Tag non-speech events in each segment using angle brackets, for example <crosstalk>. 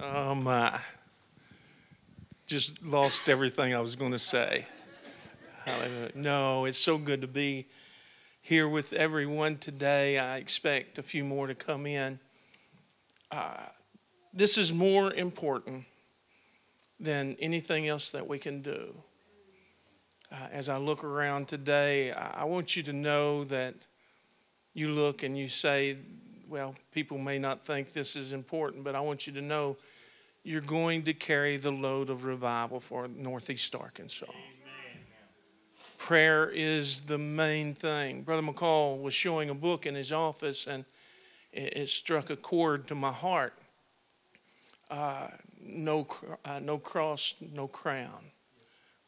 Oh my. Just lost everything I was going to say. No, it's so good to be here with everyone today. I expect a few more to come in. Uh, this is more important than anything else that we can do. Uh, as I look around today, I want you to know that you look and you say, well, people may not think this is important, but I want you to know you're going to carry the load of revival for Northeast Arkansas. Amen. Prayer is the main thing. Brother McCall was showing a book in his office, and it, struck a chord to my heart. Uh, no, uh, no cross, no crown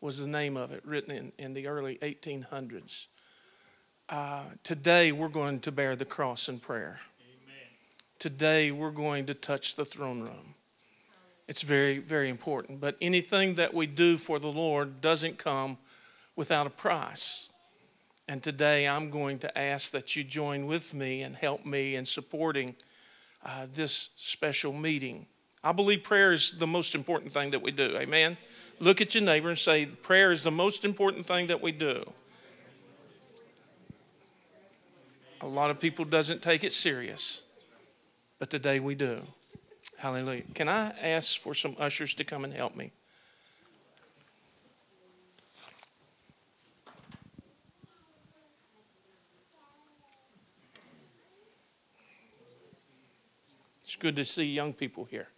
was the name of it, written in, in the early 1800s. Uh, today, we're going to bear the cross in prayer. Today, we're going to touch the throne room. It's very, very important. But anything that we do for the Lord doesn't come without a price. And today, I'm going to ask that you join with me and help me in supporting uh, this special meeting. I believe prayer is the most important thing that we do. Amen. Look at your neighbor and say, Prayer is the most important thing that we do. A lot of people doesn't take it serious, but today we do. Hallelujah. Can I ask for some ushers to come and help me? It's good to see young people here.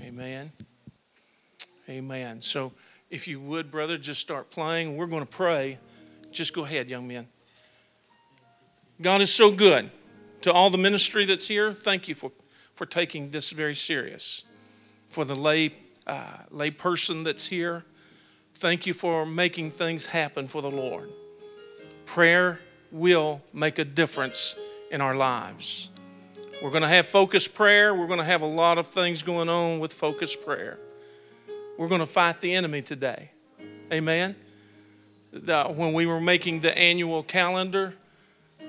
Amen. Amen. So, if you would, brother, just start playing. We're going to pray. Just go ahead, young men. God is so good to all the ministry that's here. Thank you for, for taking this very serious. For the lay, uh, lay person that's here, thank you for making things happen for the Lord. Prayer will make a difference in our lives. We're going to have focused prayer. We're going to have a lot of things going on with focused prayer. We're going to fight the enemy today. Amen. when we were making the annual calendar,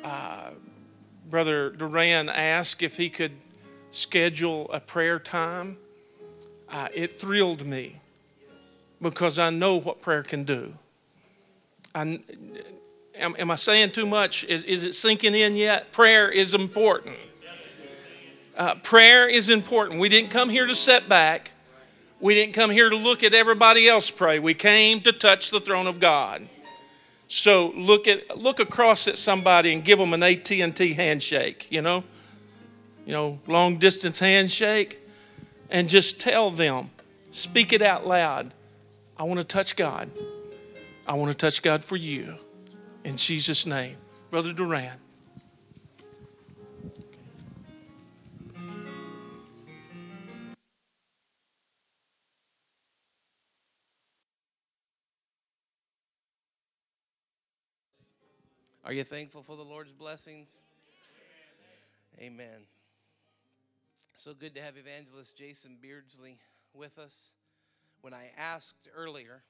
uh, Brother Duran asked if he could schedule a prayer time. Uh, it thrilled me because I know what prayer can do. I, am, am I saying too much? Is, is it sinking in yet? Prayer is important. Uh, prayer is important. We didn't come here to sit back. We didn't come here to look at everybody else pray. We came to touch the throne of God. So look at look across at somebody and give them an AT&T handshake, you know? You know, long distance handshake and just tell them, speak it out loud. I want to touch God. I want to touch God for you. In Jesus name. Brother Duran. Are you thankful for the Lord's blessings? Amen. So good to have evangelist Jason Beardsley with us. When I asked earlier,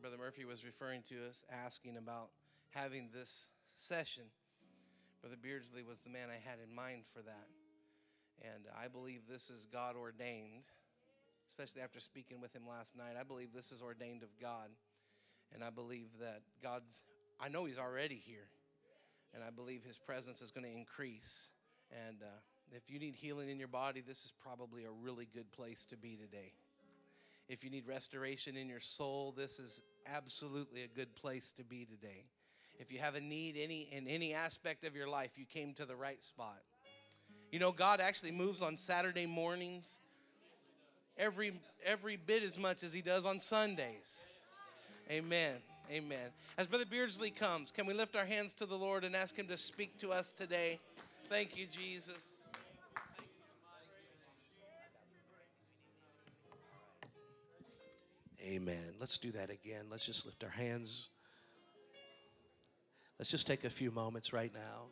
Brother Murphy was referring to us asking about having this session. Brother Beardsley was the man I had in mind for that. And I believe this is God ordained, especially after speaking with him last night. I believe this is ordained of God. And I believe that God's I know He's already here, and I believe His presence is going to increase. And uh, if you need healing in your body, this is probably a really good place to be today. If you need restoration in your soul, this is absolutely a good place to be today. If you have a need any in any aspect of your life, you came to the right spot. You know, God actually moves on Saturday mornings every every bit as much as he does on Sundays. Amen. Amen. As Brother Beardsley comes, can we lift our hands to the Lord and ask Him to speak to us today? Thank you, Jesus. Amen. Let's do that again. Let's just lift our hands. Let's just take a few moments right now.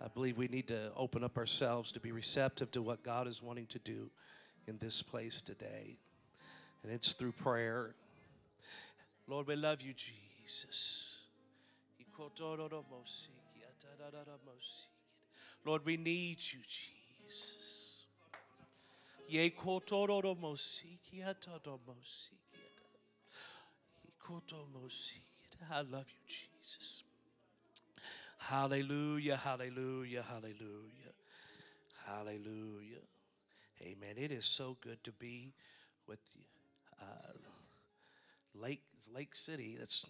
I believe we need to open up ourselves to be receptive to what God is wanting to do in this place today. And it's through prayer. Lord, we love you, Jesus. Lord, we need you, Jesus. I love you, Jesus. Hallelujah, hallelujah, hallelujah, hallelujah. Amen. It is so good to be with uh, Lake Lake City. That's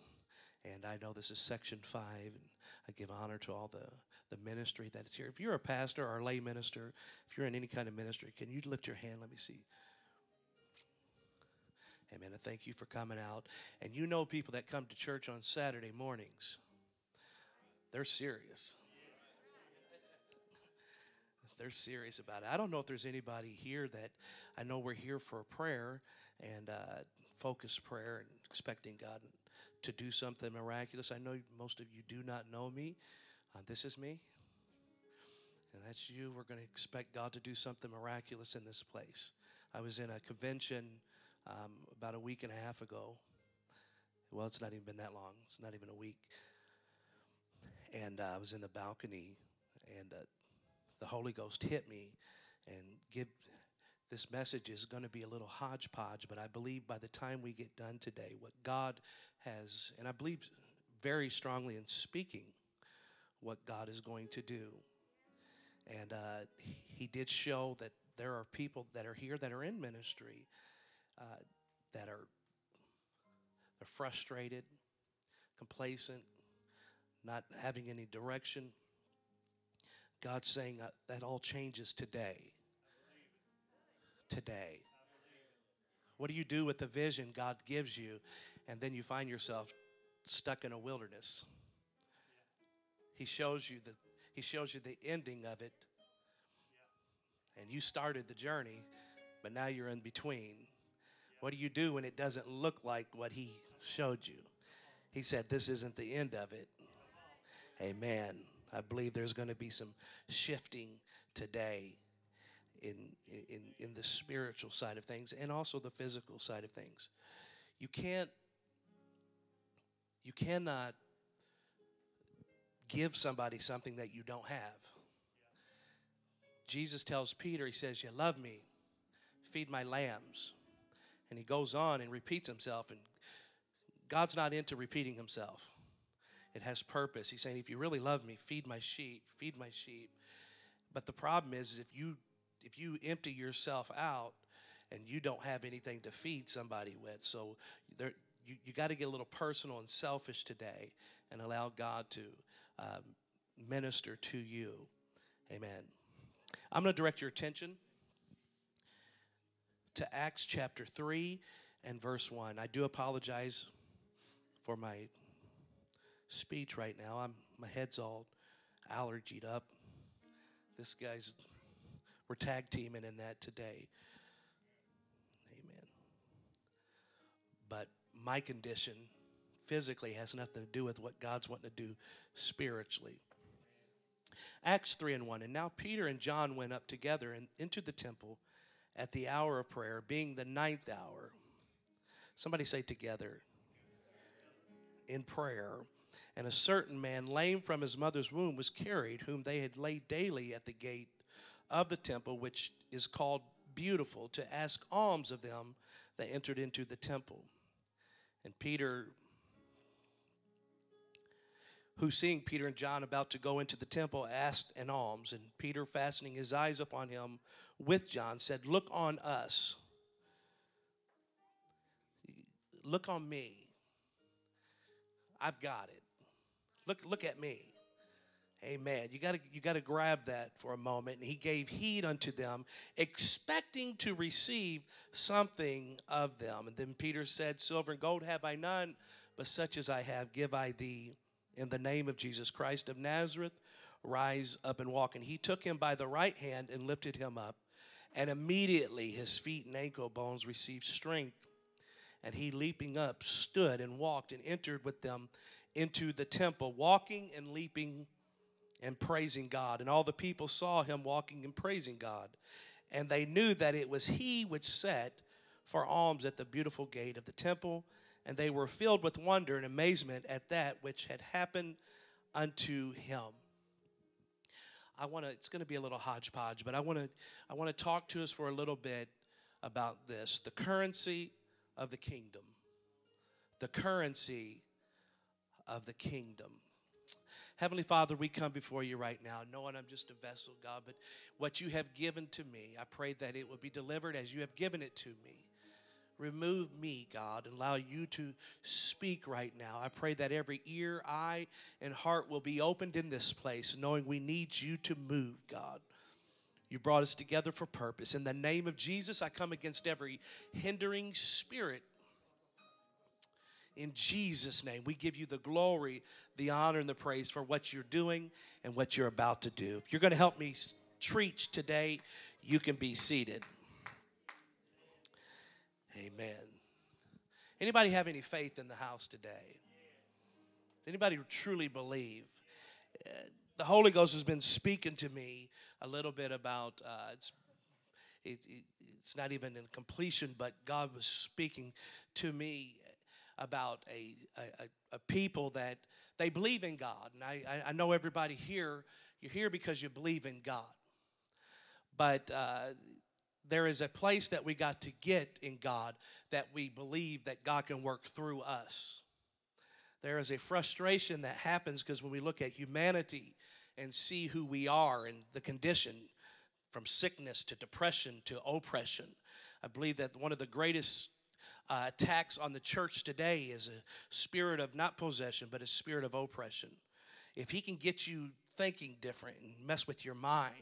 and I know this is section five, and I give honor to all the the ministry that is here. If you're a pastor or a lay minister, if you're in any kind of ministry, can you lift your hand? Let me see. Amen. I thank you for coming out. And you know people that come to church on Saturday mornings. They're serious. <laughs> They're serious about it. I don't know if there's anybody here that I know we're here for prayer and uh, focused prayer and expecting God to do something miraculous. I know most of you do not know me. Uh, this is me. And that's you. We're going to expect God to do something miraculous in this place. I was in a convention um, about a week and a half ago. Well, it's not even been that long, it's not even a week. And uh, I was in the balcony, and uh, the Holy Ghost hit me and give this message is going to be a little hodgepodge, but I believe by the time we get done today, what God has, and I believe very strongly in speaking what God is going to do. And uh, he did show that there are people that are here that are in ministry uh, that are they're frustrated, complacent, not having any direction. God's saying uh, that all changes today. Today. What do you do with the vision God gives you, and then you find yourself stuck in a wilderness? He shows you the He shows you the ending of it, and you started the journey, but now you're in between. What do you do when it doesn't look like what He showed you? He said, This isn't the end of it. Amen. I believe there's going to be some shifting today in, in, in the spiritual side of things and also the physical side of things. You can't, you cannot give somebody something that you don't have. Jesus tells Peter, He says, You love me, feed my lambs. And he goes on and repeats himself, and God's not into repeating himself. It has purpose. He's saying, if you really love me, feed my sheep, feed my sheep. But the problem is, is if you if you empty yourself out and you don't have anything to feed somebody with, so there, you, you got to get a little personal and selfish today and allow God to um, minister to you. Amen. I'm going to direct your attention to Acts chapter 3 and verse 1. I do apologize for my speech right now. I'm my head's all allergied up. This guy's we're tag teaming in that today. Amen. But my condition physically has nothing to do with what God's wanting to do spiritually. Acts 3 and 1. And now Peter and John went up together and into the temple at the hour of prayer, being the ninth hour. Somebody say together in prayer. And a certain man, lame from his mother's womb, was carried, whom they had laid daily at the gate of the temple, which is called Beautiful, to ask alms of them that entered into the temple. And Peter, who seeing Peter and John about to go into the temple, asked an alms. And Peter, fastening his eyes upon him with John, said, Look on us. Look on me. I've got it. Look, look at me. Amen. You gotta you gotta grab that for a moment. And he gave heed unto them, expecting to receive something of them. And then Peter said, Silver and gold have I none, but such as I have, give I thee in the name of Jesus Christ of Nazareth. Rise up and walk. And he took him by the right hand and lifted him up. And immediately his feet and ankle bones received strength. And he, leaping up, stood and walked and entered with them into the temple, walking and leaping and praising God. And all the people saw him walking and praising God. And they knew that it was he which sat for alms at the beautiful gate of the temple. And they were filled with wonder and amazement at that which had happened unto him. I want to. It's going to be a little hodgepodge, but I want to. I want to talk to us for a little bit about this: the currency of the kingdom. The currency of the kingdom. Heavenly Father, we come before you right now, knowing I'm just a vessel, God, but what you have given to me, I pray that it will be delivered as you have given it to me. Remove me, God, and allow you to speak right now. I pray that every ear, eye, and heart will be opened in this place, knowing we need you to move, God. You brought us together for purpose. In the name of Jesus, I come against every hindering spirit in Jesus' name. We give you the glory, the honor, and the praise for what you're doing and what you're about to do. If you're going to help me preach today, you can be seated. Amen. Anybody have any faith in the house today? Anybody truly believe? Uh, the Holy Ghost has been speaking to me a little bit about uh, it's it, it, it's not even in completion, but God was speaking to me about a, a, a people that they believe in God. And I, I know everybody here, you're here because you believe in God. But uh, there is a place that we got to get in God that we believe that God can work through us. There is a frustration that happens because when we look at humanity and see who we are and the condition from sickness to depression to oppression, I believe that one of the greatest uh, attacks on the church today is a spirit of not possession, but a spirit of oppression. If he can get you thinking different and mess with your mind,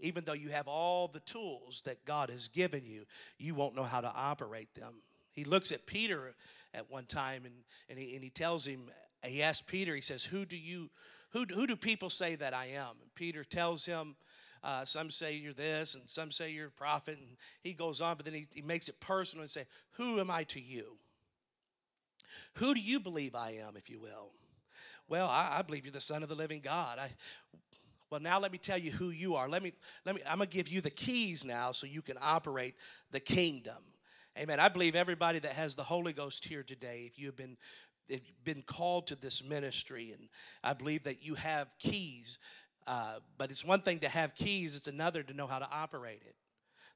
even though you have all the tools that God has given you, you won't know how to operate them. He looks at Peter at one time and, and, he, and he tells him, he asks Peter, he says, Who do you who, who do people say that I am? And Peter tells him, uh, some say you're this, and some say you're a prophet. And he goes on, but then he, he makes it personal and say, Who am I to you? Who do you believe I am, if you will? Well, I, I believe you're the Son of the living God. I, well, now let me tell you who you are. Let me, let me, I'm gonna give you the keys now so you can operate the kingdom. Amen. I believe everybody that has the Holy Ghost here today, if you have been been called to this ministry, and I believe that you have keys uh, but it's one thing to have keys, it's another to know how to operate it.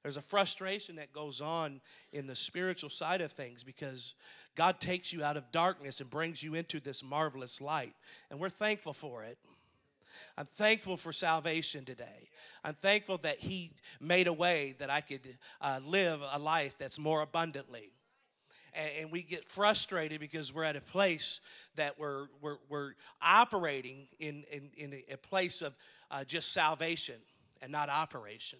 There's a frustration that goes on in the spiritual side of things because God takes you out of darkness and brings you into this marvelous light. And we're thankful for it. I'm thankful for salvation today. I'm thankful that He made a way that I could uh, live a life that's more abundantly and, we get frustrated because we're at a place that we're, we're, we're operating in, in, in a place of uh, just salvation and not operation.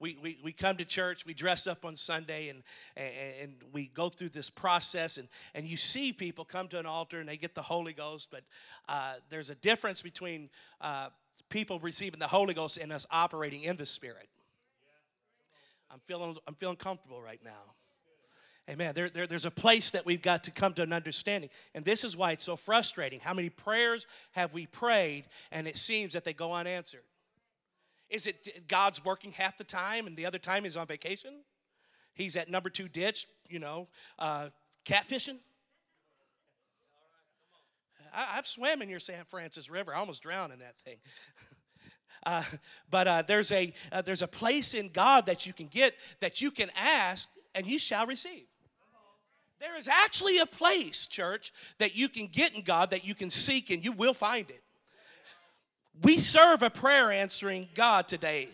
We, we, we come to church, we dress up on Sunday, and, and, and we go through this process, and, and you see people come to an altar and they get the Holy Ghost, but uh, there's a difference between uh, people receiving the Holy Ghost and us operating in the Spirit. I'm feeling, I'm feeling comfortable right now. Amen. There, there, there's a place that we've got to come to an understanding. And this is why it's so frustrating. How many prayers have we prayed and it seems that they go unanswered? Is it God's working half the time and the other time he's on vacation? He's at number two ditch, you know, uh, catfishing? I, have swam in your San Francis River. I almost drowned in that thing. <laughs> Uh, but uh, there's a uh, there's a place in God that you can get that you can ask and you shall receive. There is actually a place, church, that you can get in God, that you can seek, and you will find it. We serve a prayer answering God today.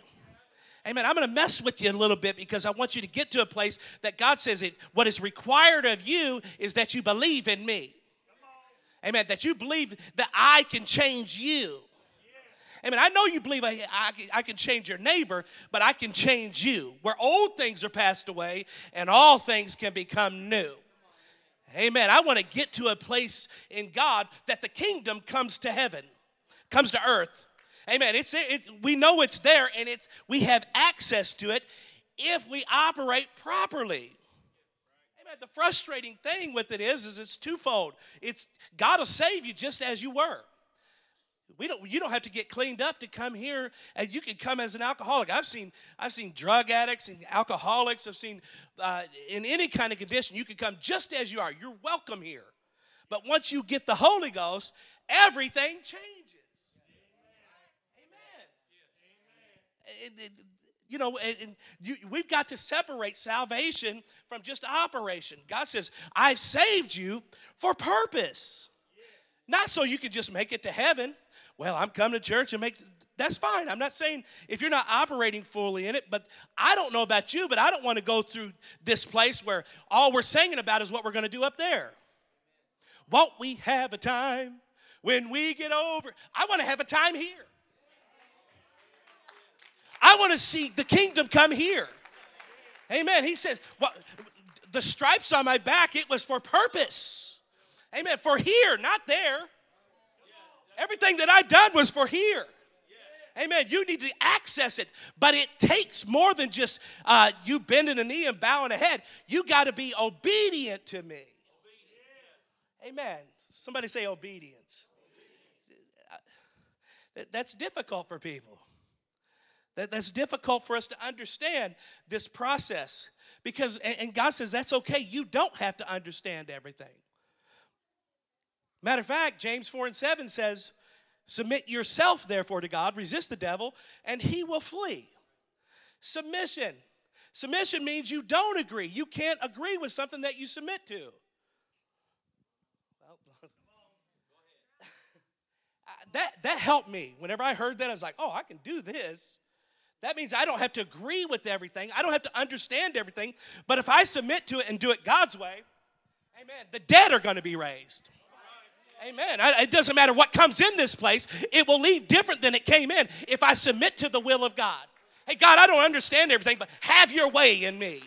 Amen. I'm going to mess with you a little bit because I want you to get to a place that God says it. What is required of you is that you believe in me. Amen. That you believe that I can change you. Amen. I know you believe I, I, I, can change your neighbor, but I can change you. Where old things are passed away and all things can become new. Amen. I want to get to a place in God that the kingdom comes to heaven, comes to earth. Amen. It's it, we know it's there and it's we have access to it if we operate properly. Amen. The frustrating thing with it is, is it's twofold. It's God will save you just as you were. We don't, you don't have to get cleaned up to come here and you can come as an alcoholic. I've seen, I've seen drug addicts and alcoholics. I've seen uh, in any kind of condition, you can come just as you are. You're welcome here. But once you get the Holy Ghost, everything changes. Amen. you know, and you, we've got to separate salvation from just operation. God says, I've saved you for purpose. Not so you can just make it to heaven. Well, I'm coming to church and make that's fine. I'm not saying if you're not operating fully in it, but I don't know about you, but I don't want to go through this place where all we're singing about is what we're going to do up there. Won't we have a time when we get over? I want to have a time here. I want to see the kingdom come here. Amen. He says, well, the stripes on my back, it was for purpose. Amen. For here, not there. Everything that I done was for here. Amen. You need to access it, but it takes more than just uh, you bending a knee and bowing a head. You got to be obedient to me. Amen. Somebody say obedience. That's difficult for people. That, that's difficult for us to understand this process because, and God says that's okay. You don't have to understand everything. Matter of fact, James 4 and 7 says, Submit yourself, therefore, to God, resist the devil, and he will flee. Submission. Submission means you don't agree. You can't agree with something that you submit to. <laughs> that, that helped me. Whenever I heard that, I was like, oh, I can do this. That means I don't have to agree with everything. I don't have to understand everything. But if I submit to it and do it God's way, amen, the dead are going to be raised. Amen. It doesn't matter what comes in this place, it will leave different than it came in if I submit to the will of God. Hey, God, I don't understand everything, but have your way in me.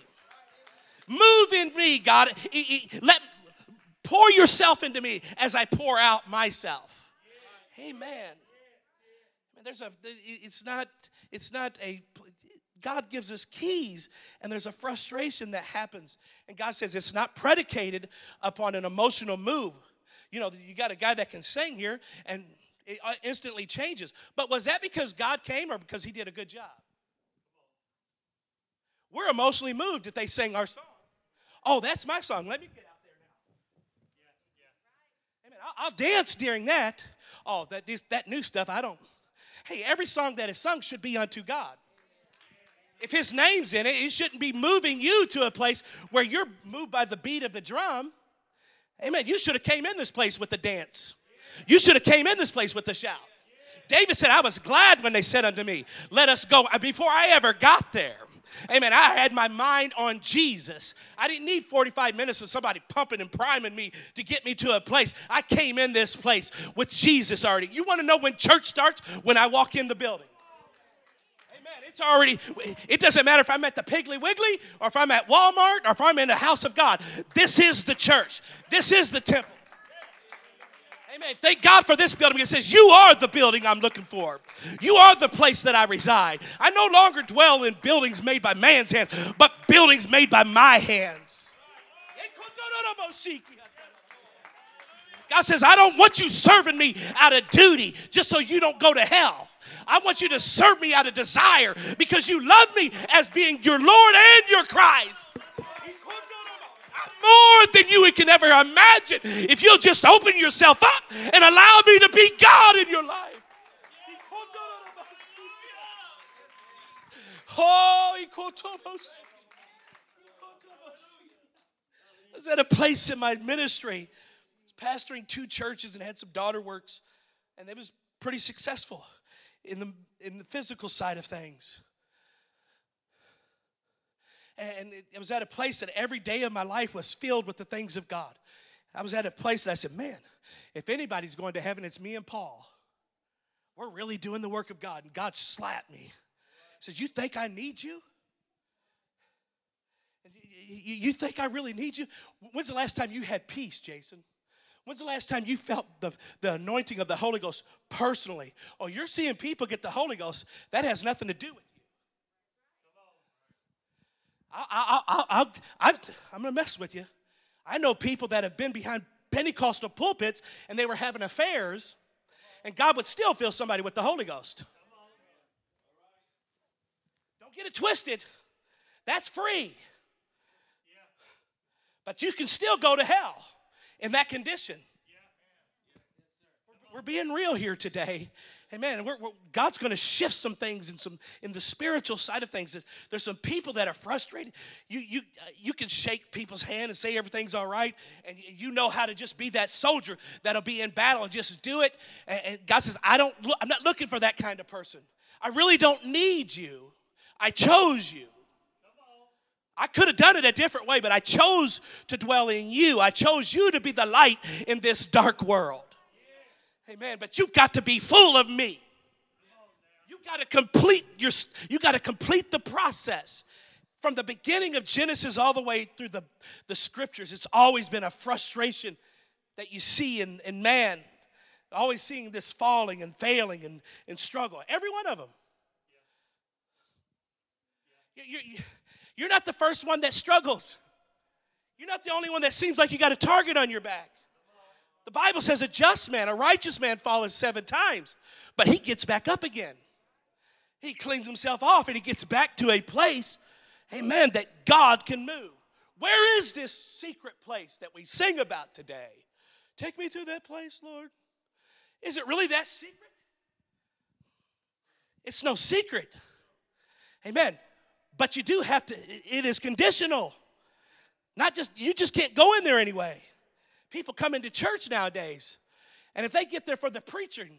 Move in me, God. Let pour yourself into me as I pour out myself. Amen. There's a it's not it's not a God gives us keys, and there's a frustration that happens. And God says it's not predicated upon an emotional move. You know, you got a guy that can sing here, and it uh, instantly changes. But was that because God came or because he did a good job? We're emotionally moved if they sing our song. Oh, that's my song. Let me get out there now. Amen. I'll, I'll dance during that. Oh, that, that new stuff, I don't. Hey, every song that is sung should be unto God. If his name's in it, it shouldn't be moving you to a place where you're moved by the beat of the drum. Amen. You should have came in this place with the dance. You should have came in this place with the shout. David said, I was glad when they said unto me, Let us go. Uh, before I ever got there, Amen. I had my mind on Jesus. I didn't need 45 minutes of somebody pumping and priming me to get me to a place. I came in this place with Jesus already. You want to know when church starts? When I walk in the building. Amen. It's already, it doesn't matter if I'm at the Piggly Wiggly or if I'm at Walmart or if I'm in the house of God. This is the church, this is the temple. Amen. Thank God for this building. It says, You are the building I'm looking for. You are the place that I reside. I no longer dwell in buildings made by man's hands, but buildings made by my hands. God says, I don't want you serving me out of duty just so you don't go to hell. I want you to serve me out of desire because you love me as being your Lord and your Christ. More than you can ever imagine if you'll just open yourself up and allow me to be God in your life. Oh, I was at a place in my ministry, pastoring two churches and had some daughter works, and it was pretty successful in the in the physical side of things and it, was at a place that every day of my life was filled with the things of God. I was at a place that I said, man, if anybody's going to heaven, it's me and Paul. We're really doing the work of God. And God slapped me. He says, You think I need you? You think I really need you? When's the last time you had peace, Jason? When's the last time you felt the, the anointing of the Holy Ghost personally? Oh, you're seeing people get the Holy Ghost. That has nothing to do with you. I, I, I, I, I'm going to mess with you. I know people that have been behind Pentecostal pulpits and they were having affairs, and God would still fill somebody with the Holy Ghost. Don't get it twisted. That's free. But you can still go to hell in that condition. We're being real here today. Amen. We're, we're, God's going to shift some things in some in the spiritual side of things. There's, some people that are frustrated. You you uh, you can shake people's hand and say everything's all right, and you know how to just be that soldier that'll be in battle and just do it. And, and God says, I don't. Look, I'm not looking for that kind of person. I really don't need you. I chose you. I could have done it a different way, but I chose to dwell in you. I chose you to be the light in this dark world. Amen. But you've got to be full of me. You got to complete your you got to complete the process. From the beginning of Genesis all the way through the, the scriptures, it's always been a frustration that you see in, in man. Always seeing this falling and failing and, and struggle. Every one of them. You, you, you're not the first one that struggles. You're not the only one that seems like you got a target on your back. The Bible says a just man, a righteous man, falls seven times, but he gets back up again. He cleans himself off and he gets back to a place, amen, that God can move. Where is this secret place that we sing about today? Take me to that place, Lord. Is it really that secret? It's no secret. Amen. But you do have to, it is conditional. Not just, you just can't go in there anyway. People come into church nowadays, and if they get there for the preaching,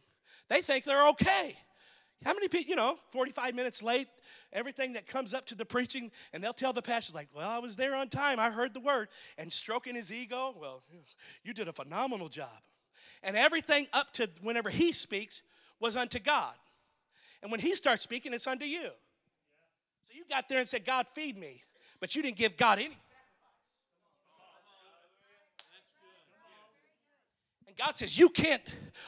they think they're okay. How many people, you know, 45 minutes late, everything that comes up to the preaching, and they'll tell the pastor, like, well, I was there on time, I heard the word, and stroking his ego, well, you did a phenomenal job. And everything up to whenever he speaks was unto God. And when he starts speaking, it's unto you. Got there and said, God, feed me, but you didn't give God anything. And God says, You can't,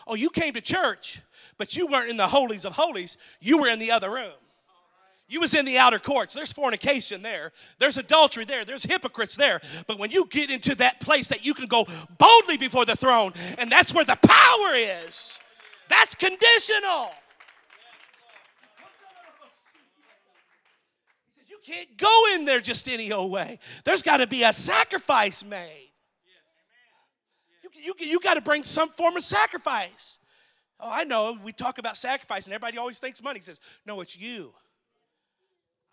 oh, you came to church, but you weren't in the holies of holies. You were in the other room. You was in the outer courts. There's fornication there. There's adultery there. There's hypocrites there. But when you get into that place that you can go boldly before the throne, and that's where the power is, that's conditional. You can't go in there just any old way. There's got to be a sacrifice made you, you got to bring some form of sacrifice. Oh, I know. We talk about sacrifice, and everybody always thinks money. He says, No, it's you.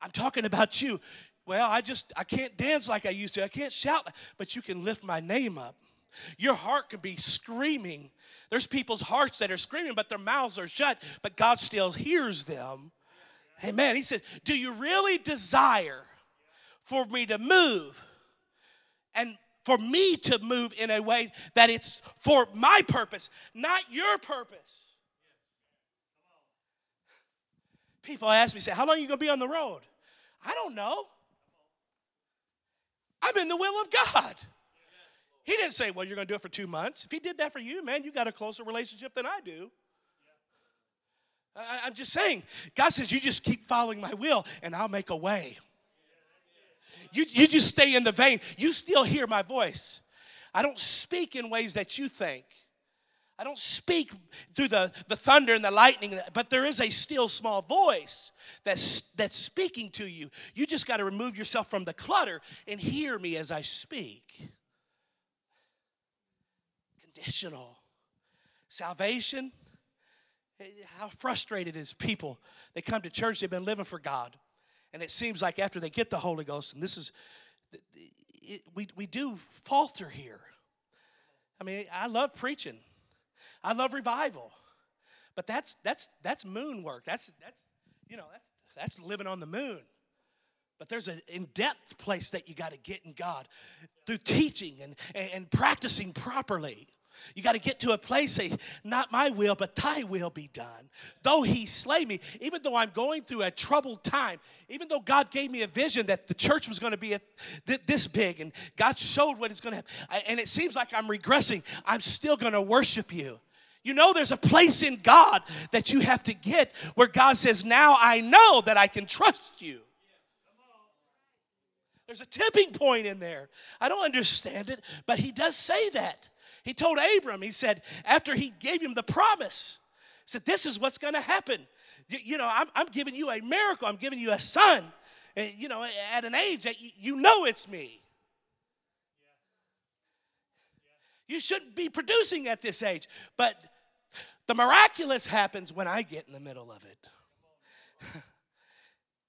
I'm talking about you. Well, I just I can't dance like I used to. I can't shout, but you can lift my name up. Your heart can be screaming. There's people's hearts that are screaming, but their mouths are shut, but God still hears them. Amen. He said, Do you really desire for me to move? And for me to move in a way that it's for my purpose, not your purpose. People ask me, say, How long are you going to be on the road? I don't know. I'm in the will of God. He didn't say, Well, you're going to do it for two months. If He did that for you, man, you got a closer relationship than I do. I, am just saying, God says, You just keep following my will, and I'll make a way. You, you just stay in the vein. You still hear my voice. I don't speak in ways that you think. I don't speak through the, the thunder and the lightning, but there is a still small voice that's, that's speaking to you. You just got to remove yourself from the clutter and hear me as I speak. Conditional. Salvation, how frustrated is people? They come to church, they've been living for God. And it seems like after they get the Holy Ghost, and this is, it, we, we do falter here. I mean, I love preaching, I love revival, but that's that's that's moon work. That's that's you know that's that's living on the moon. But there's an in-depth place that you got to get in God through teaching and, and, and practicing properly. You got to get to a place, say, not my will, but thy will be done. Though he slay me, even though I'm going through a troubled time, even though God gave me a vision that the church was going to be this big and God showed what it's going to happen, and it seems like I'm regressing, I'm still going to worship you. You know, there's a place in God that you have to get where God says, Now I know that I can trust you. There's a tipping point in there. I don't understand it, but He does say that. He told Abram, he said, after he gave him the promise, said, This is what's going to happen. You, you, know, I'm, I'm giving you a miracle, I'm giving you a son. And, you know, at an age that you, you know it's me. You shouldn't be producing at this age. But The miraculous happens when I get in the middle of it. <laughs>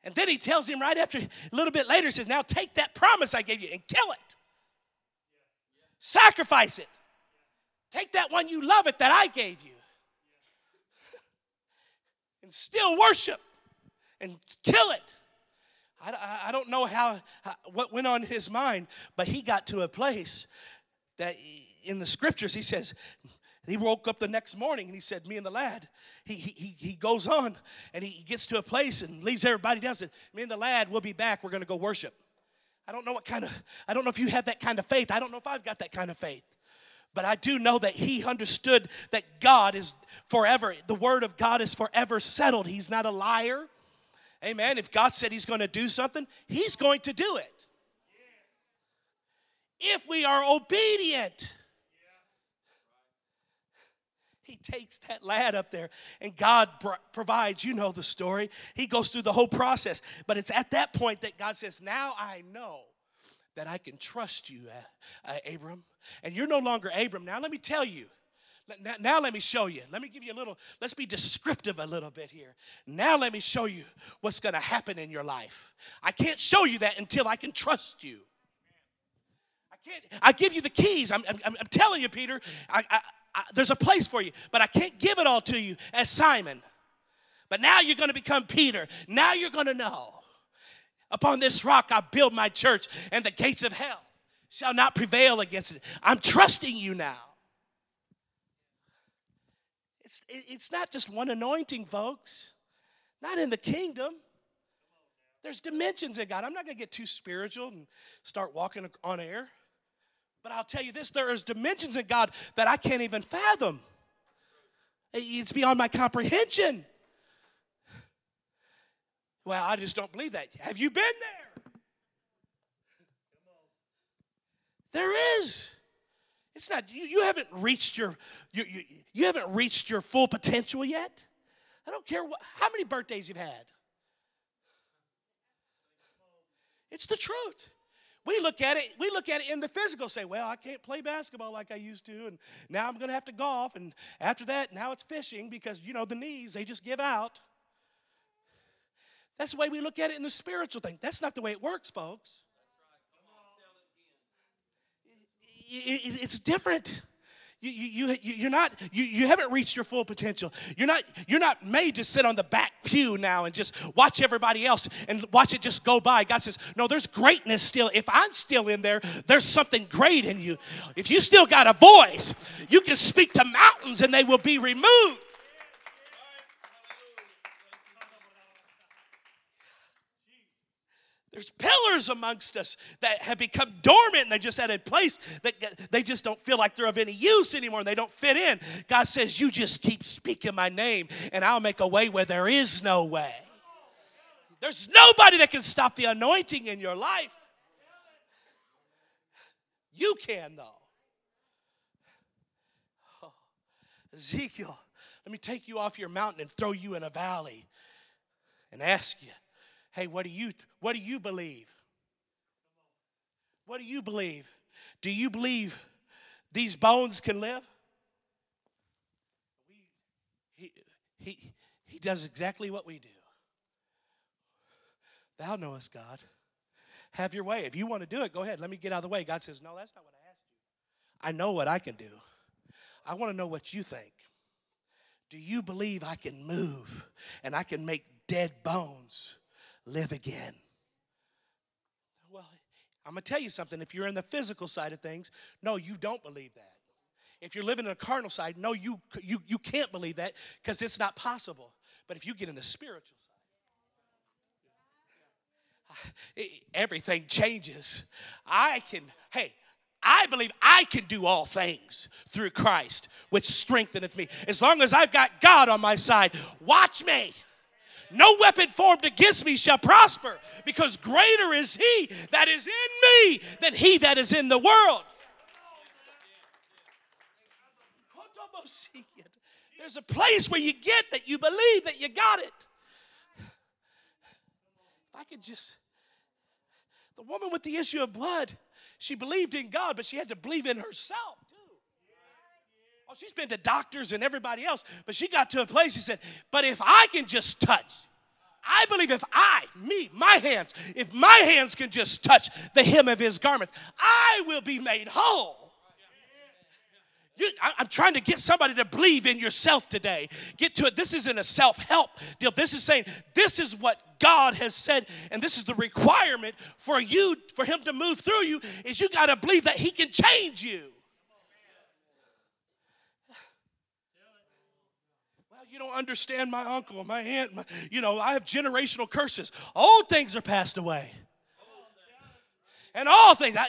and then he tells him right after, a little bit later, he says, Now take that promise I gave you and kill it. Sacrifice it. Take that one you love it that I gave you. <laughs> and still worship and kill it. I, I don't know how, how, what went on in his mind, but he got to a place that in the scriptures he says he woke up the next morning and he said, Me and the lad. He, he, he goes on and he gets to a place and leaves everybody down. Said, Me and the lad, we'll be back. We're going to go worship. I don't know what kind of, I don't know if you have that kind of faith. I don't know if I've got that kind of faith. But I do know that he understood that God is forever, the word of God is forever settled. He's not a liar. Amen. If God said he's going to do something, he's going to do it. If we are obedient, he takes that lad up there and God provides, you know the story. He goes through the whole process. But it's at that point that God says, Now I know that I can trust you, uh, uh, Abram. And you're no longer Abram. Now let me tell you. Now, let me show you. Let me give you a little, let's be descriptive a little bit here. Now let me show you what's going to happen in your life. I can't show you that until I can trust you. I can't, I give you the keys. I'm, I'm, I'm telling you, Peter, I, I, I, there's a place for you, but I can't give it all to you as Simon. But now you're going to become Peter. Now you're going to know. Upon this rock I build my church, and the gates of hell shall not prevail against it. I'm trusting you now. It's, it's not just one anointing, folks. Not in the kingdom. There's dimensions in God. I'm not going to get too spiritual and start walking on air. But I'll tell you this there is dimensions in God that I can't even fathom. It's beyond my comprehension. Well, I just don't believe that. Have you been there? There is. It's not, you, you haven't reached your, you, you, you haven't reached your full potential yet. I don't care what, how many birthdays you've had. It's the truth. We look at it, we look at it in the physical, say, well, I can't play basketball like I used to, and now I'm gonna have to golf, and after that, now it's fishing because you know the knees, they just give out. That's the way we look at it in the spiritual thing. That's not the way it works, folks. It's different. You, you, you, you're not, you, you haven't reached your full potential. You're not, you're not made to sit on the back pew now and just watch everybody else and watch it just go by. God says, no, there's greatness still. If I'm still in there, there's something great in you. If you still got a voice, you can speak to mountains and they will be removed. There's pillars amongst us that have become dormant and they just had a place that they just don't feel like they're of any use anymore and they don't fit in. God says, You just keep speaking my name and I'll make a way where there is no way. There's nobody that can stop the anointing in your life. You can, though. Oh, Ezekiel, let me take you off your mountain and throw you in a valley and ask you Hey, what do you what do you believe? What do you believe? Do you believe these bones can live? He, he, he does exactly what we do. Thou knowest, God. Have your way. If you want to do it, go ahead. Let me get out of the way. God says, No, that's not what I asked you. I know what I can do. I want to know what you think. Do you believe I can move and I can make dead bones live again. Well, I'm going to tell you something. If you're in the physical side of things, no, you don't believe that. If you're living in a carnal side, no, you, you, you can't believe that because it's not possible. But if you get in the spiritual side, everything changes. I can, hey, I believe I can do all things through Christ, which strengtheneth me. As long as I've got God on my side, watch me. No weapon formed against me shall prosper, because greater is he that is in me than he that is in the world. There's a place where you get that you believe that you got it. If I could just, the woman with the issue of blood, she believed in God, but she had to believe in herself. Oh, she's been to doctors and everybody else, but she got to a place, she said, But if I can just touch, I believe if I, me, my hands, if my hands can just touch the hem of his garment, I will be made whole. You, I, am trying to get somebody to believe in yourself today. Get to it. This isn't a self help deal. This is saying this is what God has said, and this is the requirement for you, for Him to move through you, is you got to believe that He can change you. Well, you don't understand my uncle, my aunt, my, you know, I have generational curses. Old things are passed away. And all things, I,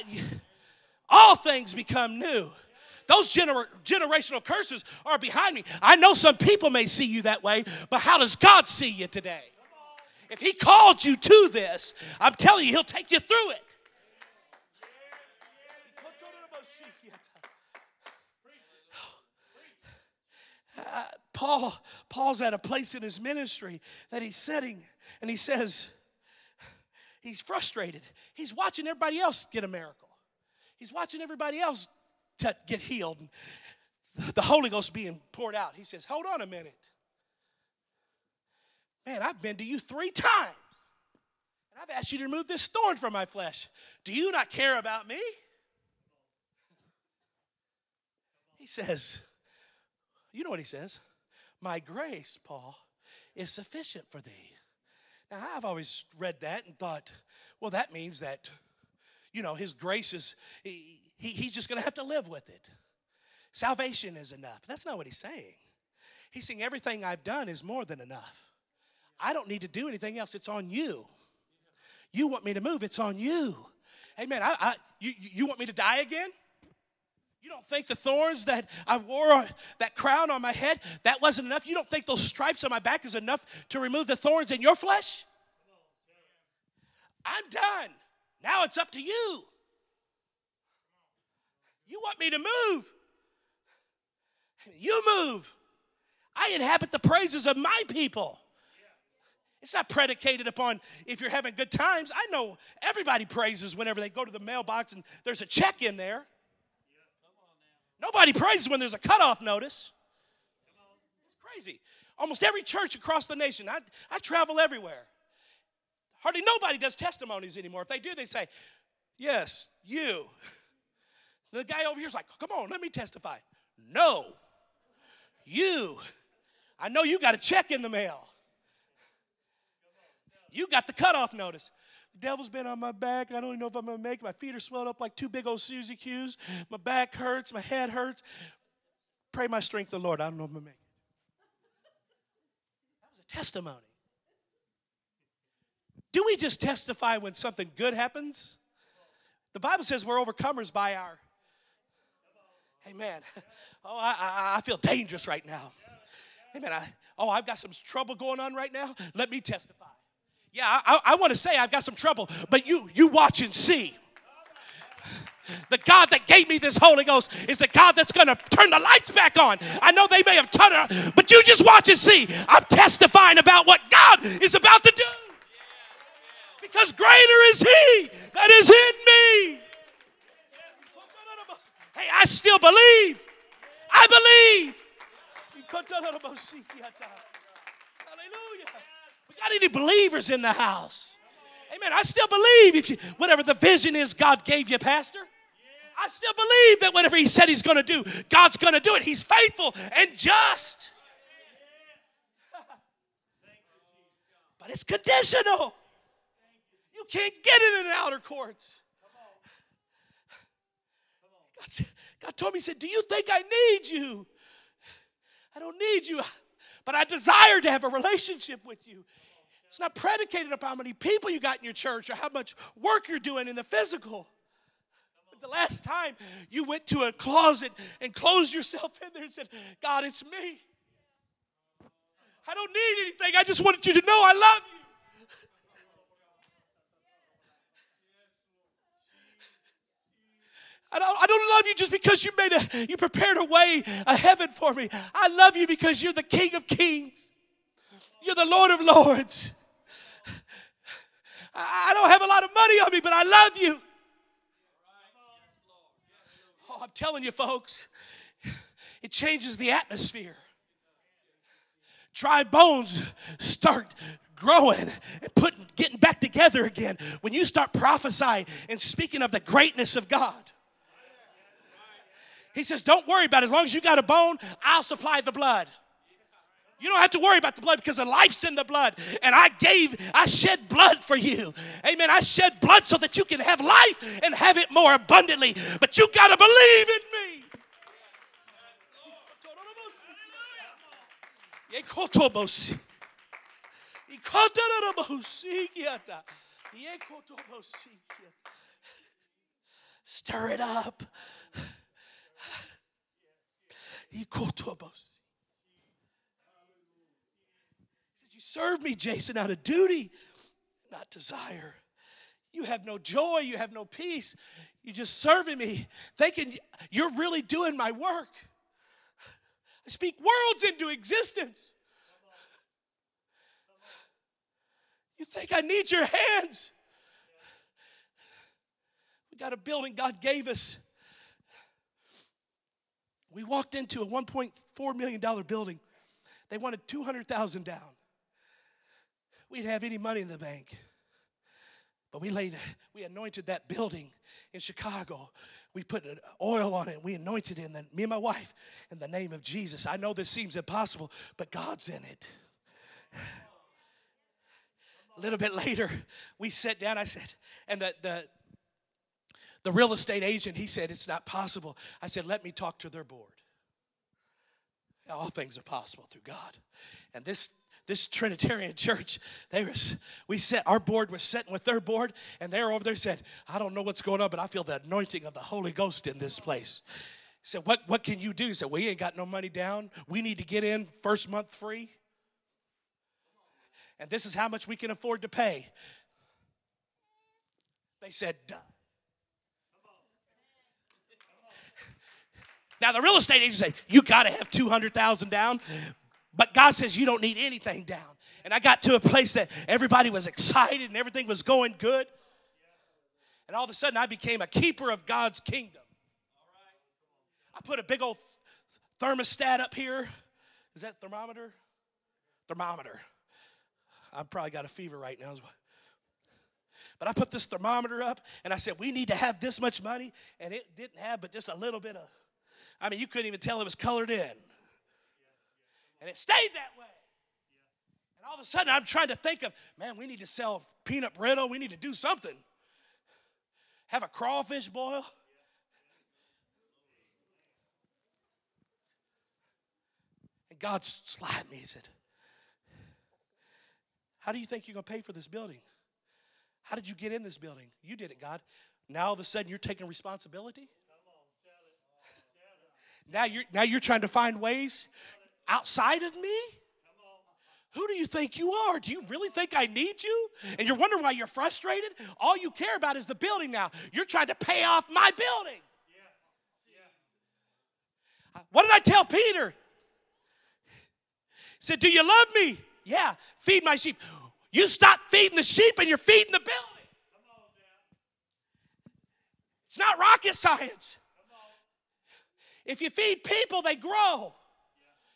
all things become new. Those gener- generational curses are behind me. I know some people may see you that way, but how does God see you today? If He called you to this, I'm telling you, He'll take you through it. Paul, Paul's at a place in his ministry that he's sitting and he says, he's frustrated. He's watching everybody else get a miracle. He's watching everybody else to get healed. The Holy Ghost being poured out. He says, Hold on a minute. Man, I've been to you three times. And I've asked you to remove this thorn from my flesh. Do you not care about me? He says, You know what he says? My grace, Paul, is sufficient for thee. Now, I've always read that and thought, well, that means that, you know, his grace is, he, he, he's just going to have to live with it. Salvation is enough. That's not what he's saying. He's saying everything I've done is more than enough. I don't need to do anything else. It's on you. You want me to move, it's on you. Hey, Amen. I, I, you, you want me to die again? You don't think the thorns that I wore, uh, that crown on my head, that wasn't enough? You don't think those stripes on my back is enough to remove the thorns in your flesh? I'm done. Now it's up to you. You want me to move? You move. I inhabit the praises of my people. It's not predicated upon if you're having good times. I know everybody praises whenever they go to the mailbox and there's a check in there. Nobody praises when there's a cutoff notice. It's crazy. Almost every church across the nation, I, I travel everywhere. Hardly nobody does testimonies anymore. If they do, they say, Yes, you. The guy over here is like, come on, let me testify. No, you. I know you got a check in the mail. You got the cutoff notice. The devil's been on my back. I don't even know if I'm gonna make it. My feet are swelled up like two big old Suzy Q's. My back hurts. My head hurts. Pray my strength, the Lord. I don't know if I'm gonna make it. That was a testimony. Do we just testify when something good happens? The Bible says we're overcomers by our Hey, Amen. <laughs> Oh, I, I, I feel dangerous right now. Amen. I, oh, I've got some trouble going on right now. Let me testify. Yeah, I, I want to say I've got some trouble, but you you watch and see. The God that gave me this Holy Ghost is the God that's going to turn the lights back on. I know they may have turned it but you just watch and see. I'm testifying about what God is about to do. Because greater is He that is in me Hey, I still believe. I believe. Hallelujah. We got any believers in the house? Amen. I still believe if you, whatever the vision is God gave you, Pastor. I still believe that whatever He said He's going to do, God's going to do it. He's faithful and just. <laughs> but it's conditional. You can't get it in the outer courts. <laughs> God, God told me, He said, Do you think I need you? I don't need you, but I desire to have a relationship with you. It's not predicated upon how many people you got in your church or how much work you're doing in the physical. It's the last time you went to a closet and closed yourself in there and said, God, it's me. I don't need anything. I just wanted you to know I love you. I don't, love you just because you made a you prepared a way, a heaven for me. I love you because you're the King of Kings. You're the Lord of Lords. I, I don't have a lot of money on me, but I love you. Oh, I'm telling you, folks, it changes the atmosphere. Dry bones start growing and putting getting back together again when you start prophesying and speaking of the greatness of God. He says, Don't worry about it. As long as you got a bone, I'll supply the blood. You don't have to worry about the blood because the life's in the blood. And I gave, I shed blood for you. Amen. I shed blood so that you can have life and have it more abundantly. But you got to believe in me. Stir it up. You serve me, Jason, out of duty, not desire. You have no joy, you have no peace. You're just serving me, thinking you're really doing my work. I speak worlds into existence. You think I need your hands? We got a building God gave us. We walked into a $1.4 million building. They wanted 200,000 down. We didn't have any money in the bank. But we laid, we anointed that building in Chicago. We put oil on it and we anointed it, and then me and my wife, in the name of Jesus. I know this seems impossible, but God's in it. A little bit later, we sat down. I said, and the, the, the real estate agent, he said, It's not possible. I said, Let me talk to their board. All things are possible through God. And this this Trinitarian church, they was we set our board was sitting with their board, and they're over there said, I don't know what's going on, but I feel the anointing of the Holy Ghost in this place. He said, What what can you do? He said, We ain't got no money down. We need to get in first month free. And this is how much we can afford to pay. They said, Done. Now the real estate agent say you got to have two hundred thousand down, but God says you don't need anything down. And I got to a place that everybody was excited and everything was going good. And all of a sudden, I became a keeper of God's kingdom. I put a big old thermostat up here. Is that thermometer? Thermometer. I've probably got a fever right now. But I put this thermometer up and I said, We need to have this much money. And it didn't have but just a little bit of, I mean, you couldn't even tell it was colored in. And it stayed that way. And all of a sudden, I'm trying to think of, man, we need to sell peanut brittle. We need to do something. Have a crawfish boil. And God slapped me. He said, How do you think you're going to pay for this building? How did you get in this building? You did it, God. Now all of a sudden you're taking responsibility? Now you're now you're trying to find ways outside of me? Who do you think you are? Do you really think I need you? And you're wondering why you're frustrated? All you care about is the building now. You're trying to pay off my building. What did I tell Peter? He said, Do you love me? Yeah, feed my sheep. You stop feeding the sheep and you're feeding the building. It's not rocket science. If you feed people, they grow.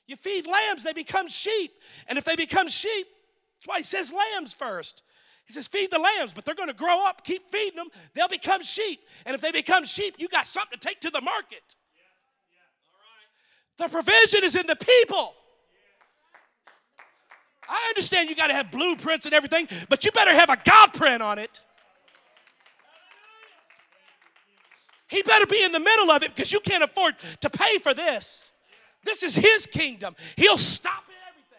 You feed lambs, they become sheep. And if they become sheep, that's why he says lambs first. He says, feed the lambs, but they're going to grow up, keep feeding them, they'll become sheep. And if they become sheep, you got something to take to the market. The provision is in the people. I understand you got to have blueprints and everything, but you better have a God print on it. He better be in the middle of it because you can't afford to pay for this. This is His kingdom. He'll stop everything.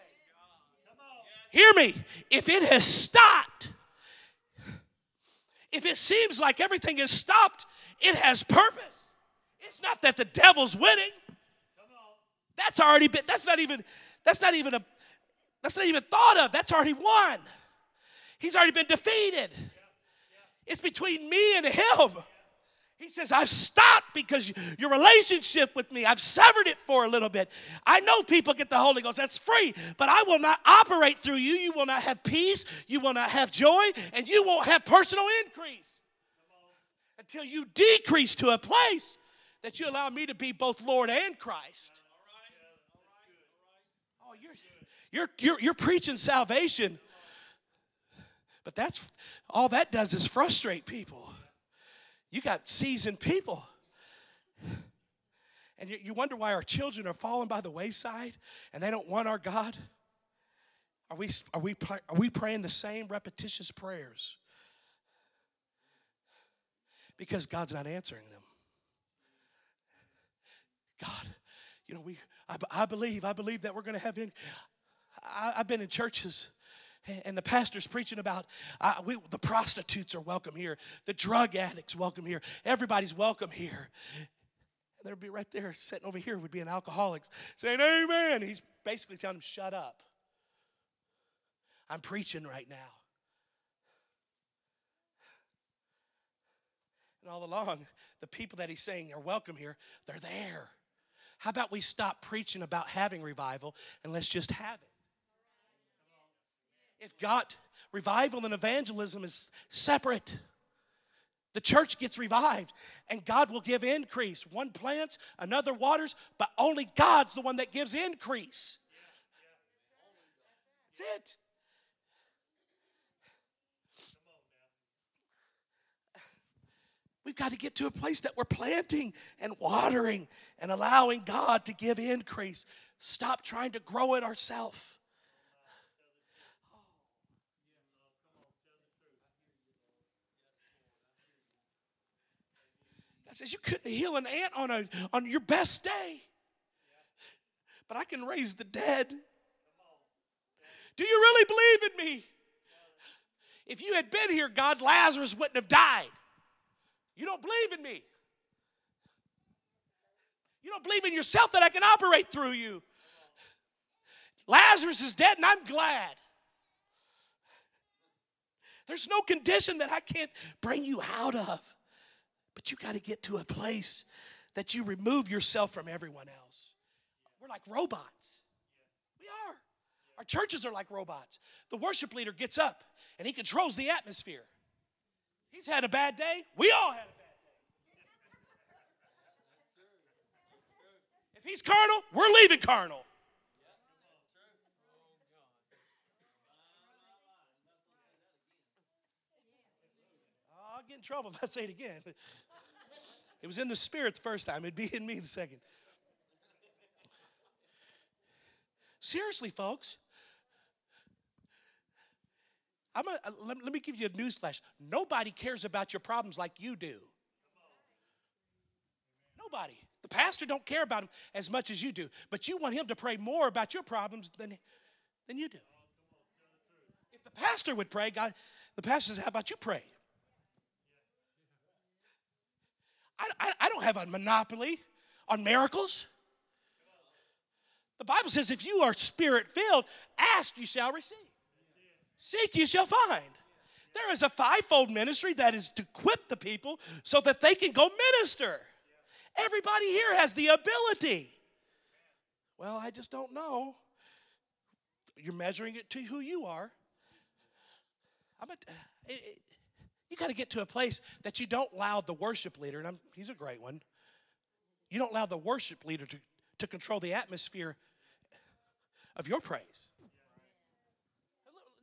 Hear me. If it has stopped, if it seems like everything is stopped, it has purpose. It's not that the devil's winning. That's already been, that's not even, that's not even a, that's not even thought of. That's already won. He's already been defeated. It's between me and him. He says, I've stopped because your relationship with me, I've severed it for a little bit. I know people get the Holy Ghost, that's free, but I will not operate through you. You will not have peace, you will not have joy, and you won't have personal increase until you decrease to a place that you allow me to be both Lord and Christ. Oh, you're, you're, you're preaching salvation, but that's all that does is frustrate people. You got seasoned people. And you, wonder why our children are falling by the wayside and they don't want our God. Are we, are we, are we praying the same repetitious prayers? Because God's not answering them. God, you know, we, I, I believe, I believe that we're going to have, in, I, I've been in churches and the pastor's preaching about uh, we, the prostitutes are welcome here, the drug addicts welcome here, everybody's welcome here. And there'd be right there, sitting over here, would be an alcoholics saying, Amen. He's basically telling them, Shut up. I'm preaching right now. And all along, the people that he's saying are welcome here, they're there. How about we stop preaching about having revival and let's just have it? If God, revival and evangelism is separate. The church gets revived and God will give increase. One plants, another waters, but only God's the one that gives increase. That's it. We've got to get to a place that we're planting and watering and allowing God to give increase. Stop trying to grow it ourselves. God says you couldn't heal an ant on a on your best day, but I can raise the dead. Do you really believe in me? If you had been here, God, Lazarus wouldn't have died. You don't believe in me. You don't believe in yourself that I can operate through you. Lazarus is dead, and I'm glad. There's no condition that I can't bring you out of. But you got to get to a place that you remove yourself from everyone else. We're like robots. We are. Our churches are like robots. The worship leader gets up and he controls the atmosphere. He's had a bad day. We all had a bad day. If he's carnal, we're leaving carnal. Oh, I'll get in trouble if I say it again. It was in the spirit the first time, it'd be in me the second. Seriously, folks. I'm a, uh, let, let me give you a newsflash. Nobody cares about your problems like you do. Nobody. The pastor don't care about them as much as you do, but you want him to pray more about your problems than, than you do. If the pastor would pray, God, the pastor says, How about you pray? I, I, don't have a monopoly on miracles. The Bible says, if you are spirit filled, ask, you shall receive. Seek, you shall find. There is a fivefold ministry that is to equip the people so that they can go minister. Everybody here has the ability. Well, I just don't know. You're measuring it to who you are. I'm a, it, you got to get to a place that you don't allow the worship leader, and I'm, he's a great one, you don't allow the worship leader to, to control the atmosphere of your praise.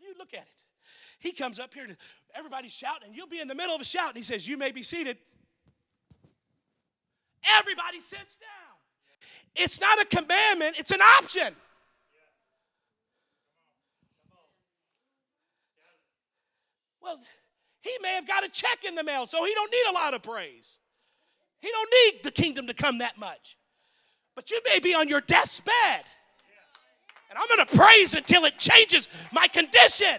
You look at it. He comes up here to everybody's shouting, and you'll be in the middle of a shout, and he says, You may be seated. Everybody sits down. It's not a commandment, it's an option. Well, he may have got a check in the mail, so he don't need a lot of praise. He don't need the kingdom to come that much. But you may be on your death's bed. And I'm going to praise until it changes my condition.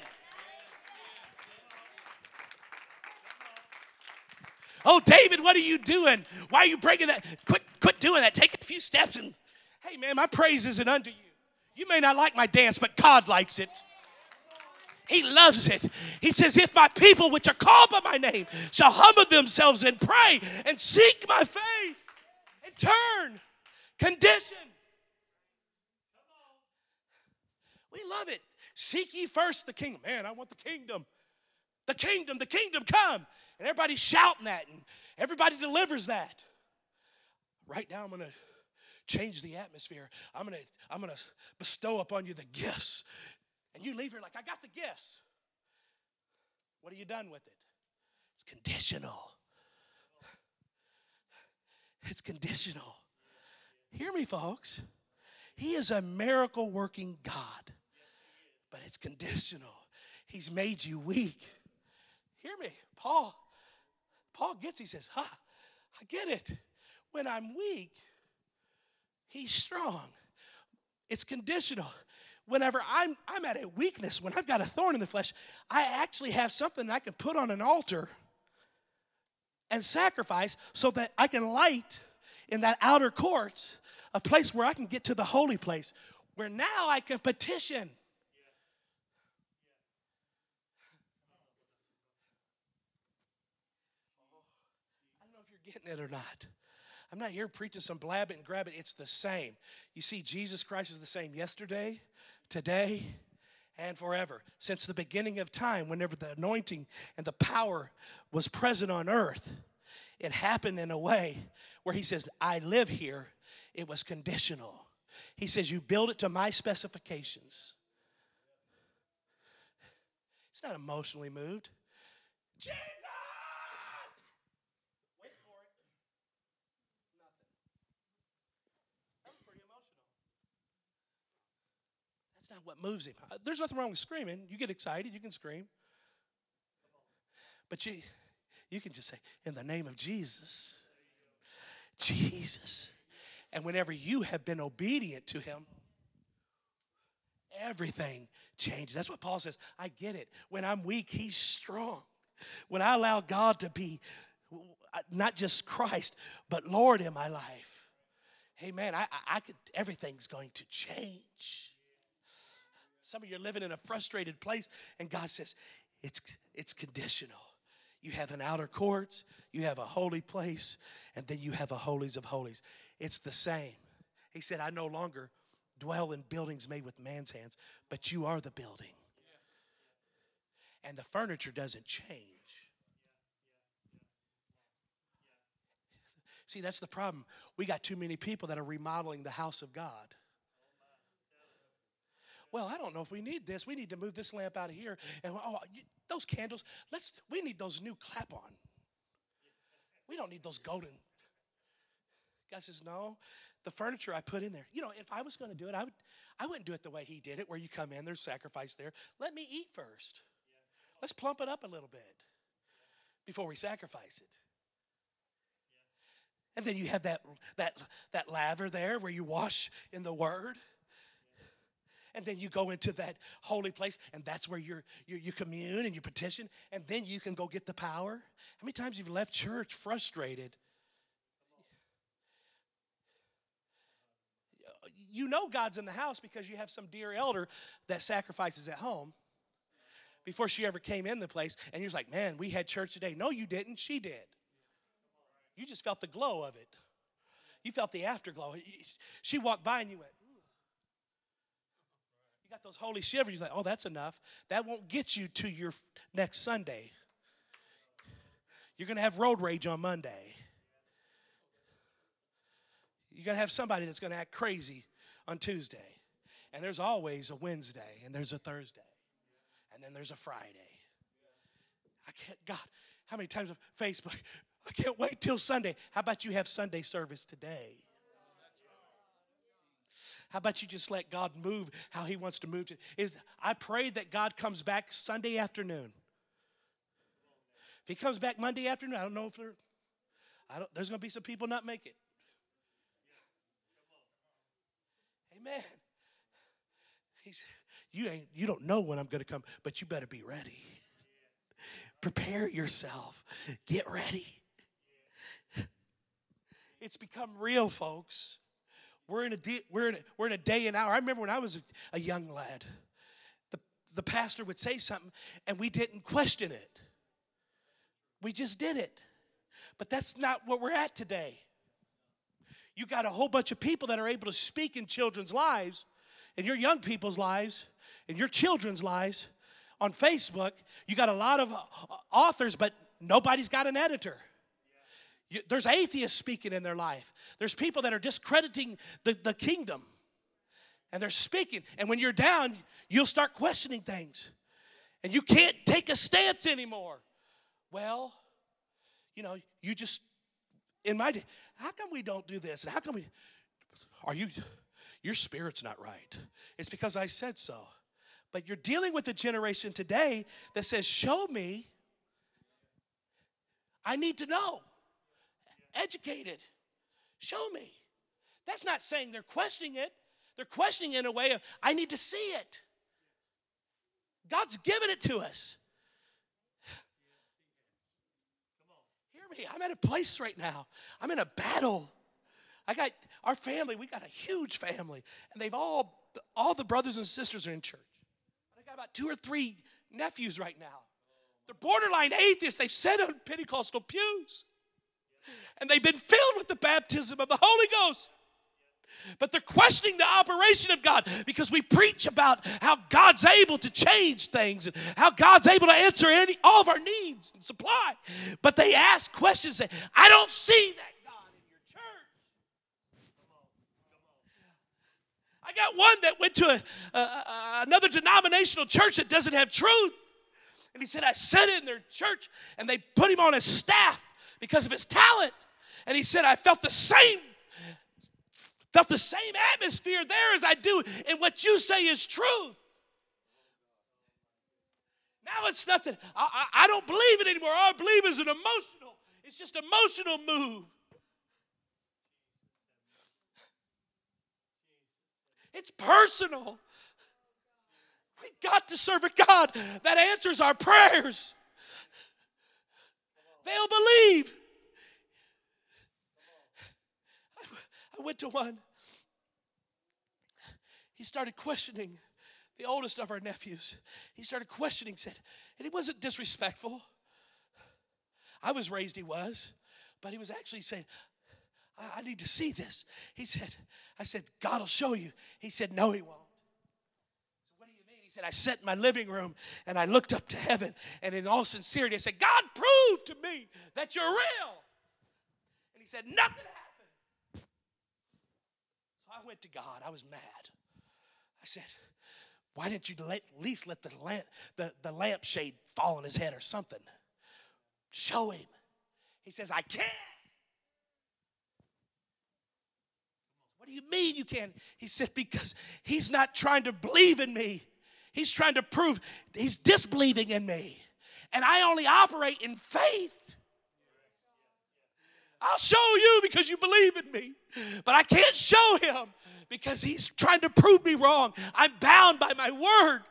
Oh, David, what are you doing? Why are you breaking that? Quit, quit doing that. Take a few steps and, hey, man, my praise isn't unto you. You may not like my dance, but God likes it. He loves it. He says, If my people, which are called by my name, shall humble themselves and pray and seek my face and turn, condition. We love it. Seek ye first the kingdom. Man, I want the kingdom. The kingdom, the kingdom come. And everybody's shouting that, and everybody delivers that. Right now, I'm going to change the atmosphere. I'm gonna, I'm gonna bestow upon you the gifts. And you leave here like, I got the gifts. What are you done with it? It's conditional. It's conditional. Hear me, folks. He is a miracle working God, but it's conditional. He's made you weak. Hear me, Paul. Paul gets, he says, Ha, I get it. When I'm weak, he's strong. It's conditional. Whenever I'm, I'm at a weakness, when I've got a thorn in the flesh, I actually have something I can put on an altar and sacrifice so that I can light in that outer courts a place where I can get to the holy place, where now I can petition. I don't know if you're getting it or not. I'm not here preaching some blab it and grab it. It's the same. You see, Jesus Christ is the same yesterday, today, and forever. Since the beginning of time, whenever the anointing and the power was present on earth, it happened in a way where he says, I live here. It was conditional. He says, You build it to my specifications. It's not emotionally moved. Jesus! Wait for it. Nothing. That was pretty emotional. That's not what moves him. Uh, There's nothing wrong with screaming. You get excited, you can scream. But you, you can just say, in the name of Jesus. Jesus. And whenever you have been obedient to him, everything changes. That's what Paul says. I get it. When I'm weak, he's strong. When I allow God to be not just Christ, but Lord in my life, hey man, I, I, I could, everything's going to change. Some of you are living in a frustrated place, and God says, it's, it's conditional. You have an outer courts, you have a holy place, and then you have a holies of holies. It's the same. He said, I no longer dwell in buildings made with man's hands, but you are the building. And the furniture doesn't change. See, that's the problem. We got too many people that are remodeling the house of God. Well, I don't know if we need this. We need to move this lamp out of here. And oh, those candles, let's we need those new clap on. We don't need those golden. God says, no, the furniture I put in there. You know, if I was going to do it, I would I wouldn't do it the way he did it, where you come in, there's sacrifice there. Let me eat first. Let's plump it up a little bit before we sacrifice it. And then you have that that that laver there where you wash in the word. And then you go into that holy place, and that's where you you commune and you petition, and then you can go get the power. How many times you've left church frustrated? You know God's in the house because you have some dear elder that sacrifices at home before she ever came in the place, and you're like, man, we had church today. No, you didn't. She did. You just felt the glow of it. You felt the afterglow. She walked by and you went. You got those holy shivers. You're like, oh, that's enough. That won't get you to your next Sunday. You're going to have road rage on Monday. You're going to have somebody that's going to act crazy on Tuesday. And there's always a Wednesday, and there's a Thursday, and then there's a Friday. I can't, God, how many times on Facebook, <laughs> I can't wait till Sunday. How about you have Sunday service today? How about you just let God move how He wants to move? To, is I pray that God comes back Sunday afternoon. If He comes back Monday afternoon, I don't know if there, I don't, there's going to be some people not make it. Amen. He's you ain't you don't know when I'm going to come, but you better be ready. Prepare yourself. Get ready. It's become real, folks. We're in a de- we're in a, we're in a day and hour. I remember when I was a, a young lad, the the pastor would say something, and we didn't question it. We just did it. But that's not what we're at today. You got a whole bunch of people that are able to speak in children's lives, in your young people's lives, in your children's lives on Facebook. You got a lot of uh, authors, but nobody's got an editor. You, there's atheists speaking in their life. There's people that are discrediting the, the kingdom. And they're speaking. And when you're down, you'll start questioning things. And you can't take a stance anymore. Well, you know, you just, in my day, how come we don't do this? And how come we, are you, your spirit's not right? It's because I said so. But you're dealing with a generation today that says, show me. I need to know educated. Show me. That's not saying they're questioning it. They're questioning it in a way of, I need to see it. God's given it to us. Hear me. I'm at a place right now. I'm in a battle. I got our family, we got a huge family, and they've all all the brothers and sisters are in church. I got about two or three nephews right now. They're borderline atheists. They've on Pentecostal pews and they've been filled with the baptism of the Holy Ghost. But they're questioning the operation of God because we preach about how God's able to change things and how God's able to answer any, all of our needs and supply. But they ask questions that I don't see that God in your church. I got one that went to a, a, a, another denominational church that doesn't have truth. And he said, I sat in their church and they put him on a staff because of his talent. And he said, I felt the same felt the same atmosphere there as I do in what you say is truth. Now it's nothing. I, I, I don't believe it anymore. All I believe is an emotional. It's just emotional move. It's personal. We got to serve a God that answers our prayers. They'll believe. I went to one. He started questioning the oldest of our nephews. He started questioning, said, and he wasn't disrespectful. I was raised he was, but he was actually saying, I, I need to see this. He said, I said, God will show you. He said, No, he won't. Said, I sat in my living room and I looked up to heaven, and in all sincerity, I said, God, prove to me that you're real. And he said, Nothing happened. So I went to God. I was mad. I said, Why didn't you at least let the lamp, the, the lampshade fall on his head or something? Show him. He says, I can't. What do you mean you can't? He said, Because he's not trying to believe in me. He's trying to prove he's disbelieving in me. And I only operate in faith. I'll show you because you believe in me. But I can't show him because he's trying to prove me wrong. I'm bound by my word.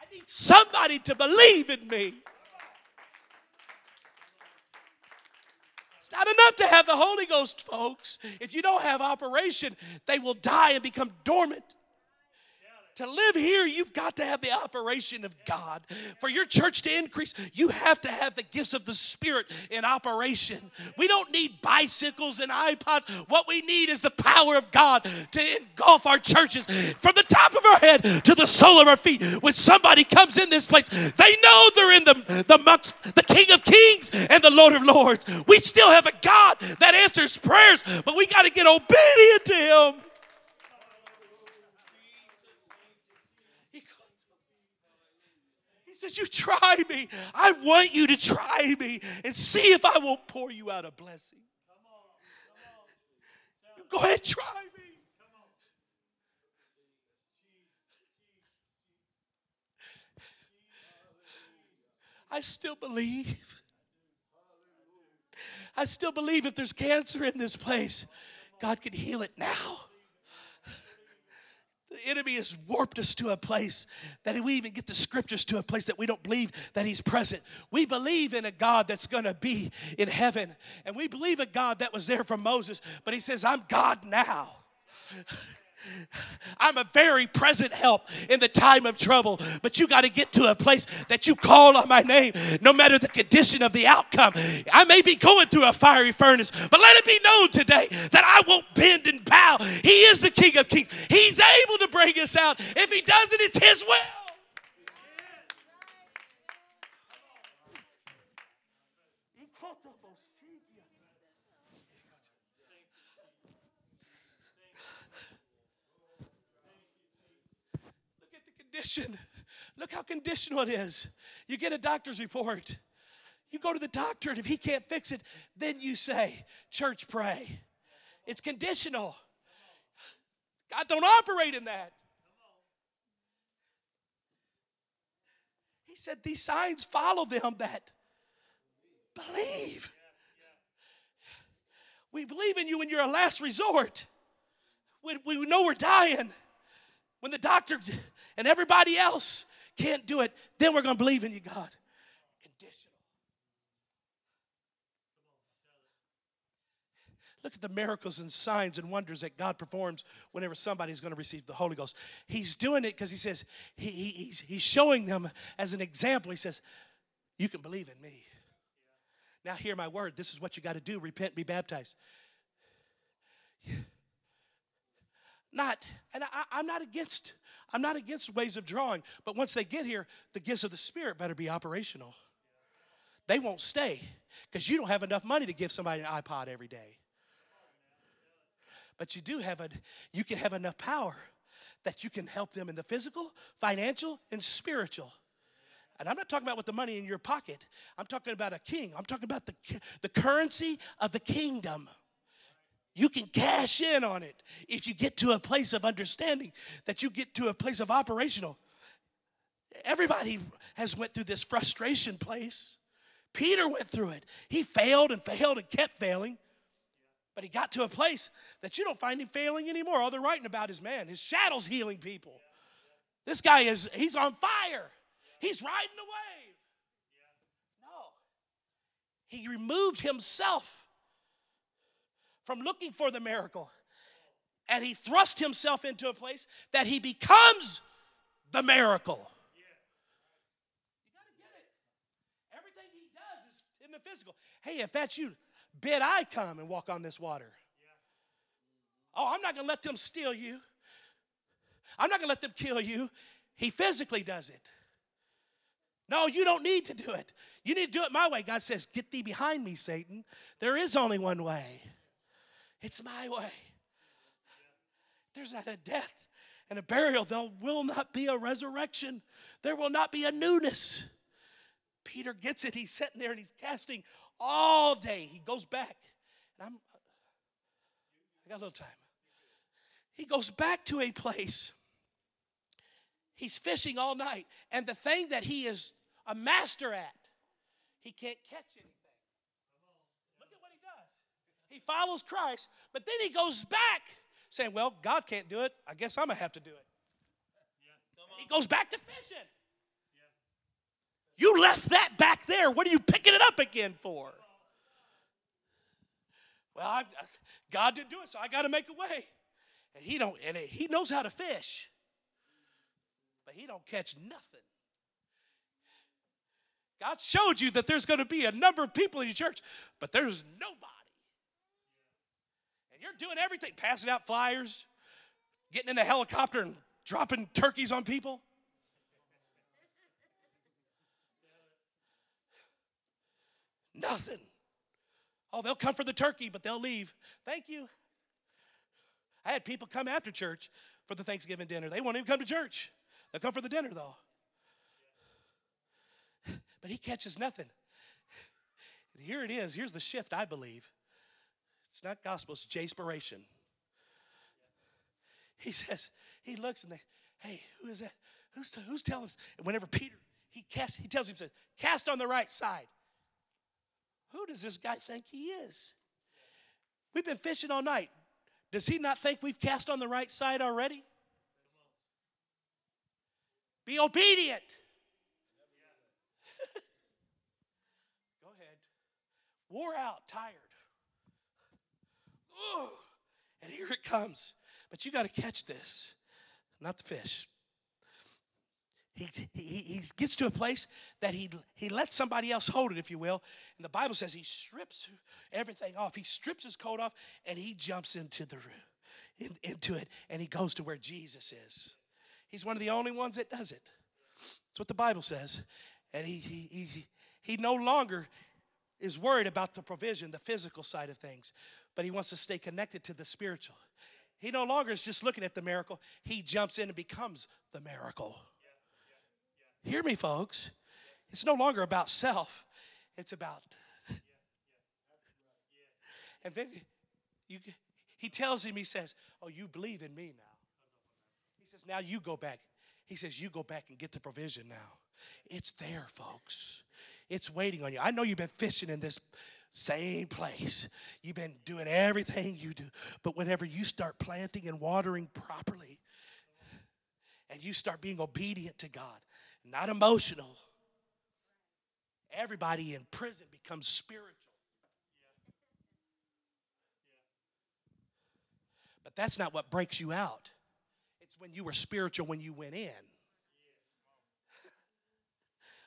I need somebody to believe in me. It's not enough to have the Holy Ghost, folks. If you don't have operation, they will die and become dormant. To live here, you've got to have the operation of God. For your church to increase, you have to have the gifts of the Spirit in operation. We don't need bicycles and iPods. What we need is the power of God to engulf our churches from the top of our head to the sole of our feet. When somebody comes in this place, they know they're in the, the, the King of Kings and the Lord of Lords. We still have a God that answers prayers, but we got to get obedient to Him. Says, You try me. I want you to try me and see if I won't pour you out a blessing. Go ahead, try me. I still believe. I still believe if there's cancer in this place, God can heal it now the enemy has warped us to a place that we even get the scriptures to a place that we don't believe that he's present. We believe in a God that's going to be in heaven. And we believe a God that was there for Moses, but he says, I'm God now. <laughs> I'm a very present help in the time of trouble. But you got to get to a place that you call on my name, no matter the condition of the outcome. I may be going through a fiery furnace, but let it be known today that I won't bend and bow. He is the King of Kings. He's able to bring us out. If He doesn't, it's His will. Condition. Look how conditional it is. You get a doctor's report. You go to the doctor, and if he can't fix it, then you say, Church, pray. It's conditional. God don't operate in that. He said, These signs follow them that believe. We believe in you when you're a last resort. When we know we're dying. When the doctor and everybody else can't do it, then we're going to believe in you, God. Conditional. Look at the miracles and signs and wonders that God performs whenever somebody's going to receive the Holy Ghost. He's doing it because He says, he, he, he's, he's showing them as an example. He says, You can believe in me. Now, hear my word. This is what you got to do repent, be baptized. Not, and I, am not against, I'm not against ways of drawing, but once they get here, the gifts of the Spirit better be operational. They won't stay because you don't have enough money to give somebody an iPod every day. But you do have a, you can have enough power that you can help them in the physical, financial, and spiritual. And I'm not talking about with the money in your pocket. I'm talking about a king. I'm talking about the, the currency of the kingdom. You can cash in on it if you get to a place of understanding, that you get to a place of operational. Everybody has went through this frustration place. Peter went through it. He failed and failed and kept failing. But he got to a place that you don't find him failing anymore. All they're writing about is man, his shadow's healing people. This guy is, he's on fire. He's riding the wave. No. He removed himself from looking for the miracle and he thrust himself into a place that he becomes the miracle. You got to get it. Everything he does is in the physical. Hey, if that's you, bid I come and walk on this water. Oh, I'm not going to let them steal you. I'm not going to let them kill you. He physically does it. No, you don't need to do it. You need to do it my way. God says, Get thee behind me, Satan. There is only one way. It's my way. There's not a death and a burial. There will not be a resurrection. There will not be a newness. Peter gets it. He's sitting there and he's casting all day. He goes back. And I'm I got a little time. He goes back to a place. He's fishing all night. And the thing that he is a master at. He can't catch anything. Look at what he does. He follows Christ, but then he goes back saying, Well, God can't do it. I guess I'm going to have to do it. he goes back to fishing. You left that back there. What are you picking it up again for? Well, I, God didn't do it, so I got to make a way. And he don't, and he knows how to fish, but he don't catch nothing. God showed you that there's going to be a number of people in your church, but there's nobody. And you're doing everything, passing out flyers, getting in a helicopter and dropping turkeys on people. Nothing. Oh, they'll come for the turkey, but they'll leave. Thank you. I had people come after church for the Thanksgiving dinner. They won't even come to church. They'll come for the dinner, though but he catches nothing. And here it is. Here's the shift, I believe. It's not gospel, it's Jayspiration. He says, he looks and they, hey, who is that? Who's, who's telling us? And whenever Peter, he casts, he tells him, says, cast on the right side. Who does this guy think he is? We've been fishing all night. Does he not think we've cast on the right side already? Be obedient. <laughs> Go ahead. Wore out, tired. And here it comes. But you got to catch this, not the fish. He, he, he gets to a place that he, he lets somebody else hold it, if you will. And the Bible says he strips everything off. He strips his coat off and he jumps into, the, in, into it and he goes to where Jesus is. He's one of the only ones that does it. That's what the Bible says. And he, he, he, he no longer is worried about the provision, the physical side of things, but he wants to stay connected to the spiritual. He no longer is just looking at the miracle, he jumps in and becomes the miracle. Hear me, folks. It's no longer about self, it's about. <laughs> And then you, he tells him, he says, Oh, you believe in me now. He says, Now you go back. He says, You go back and get the provision now. It's there, folks. It's waiting on you. I know you've been fishing in this same place. You've been doing everything you do. But whenever you start planting and watering properly, and you start being obedient to God, not emotional, everybody in prison becomes spiritual. But that's not what breaks you out. It's when you were spiritual when you went in. <laughs>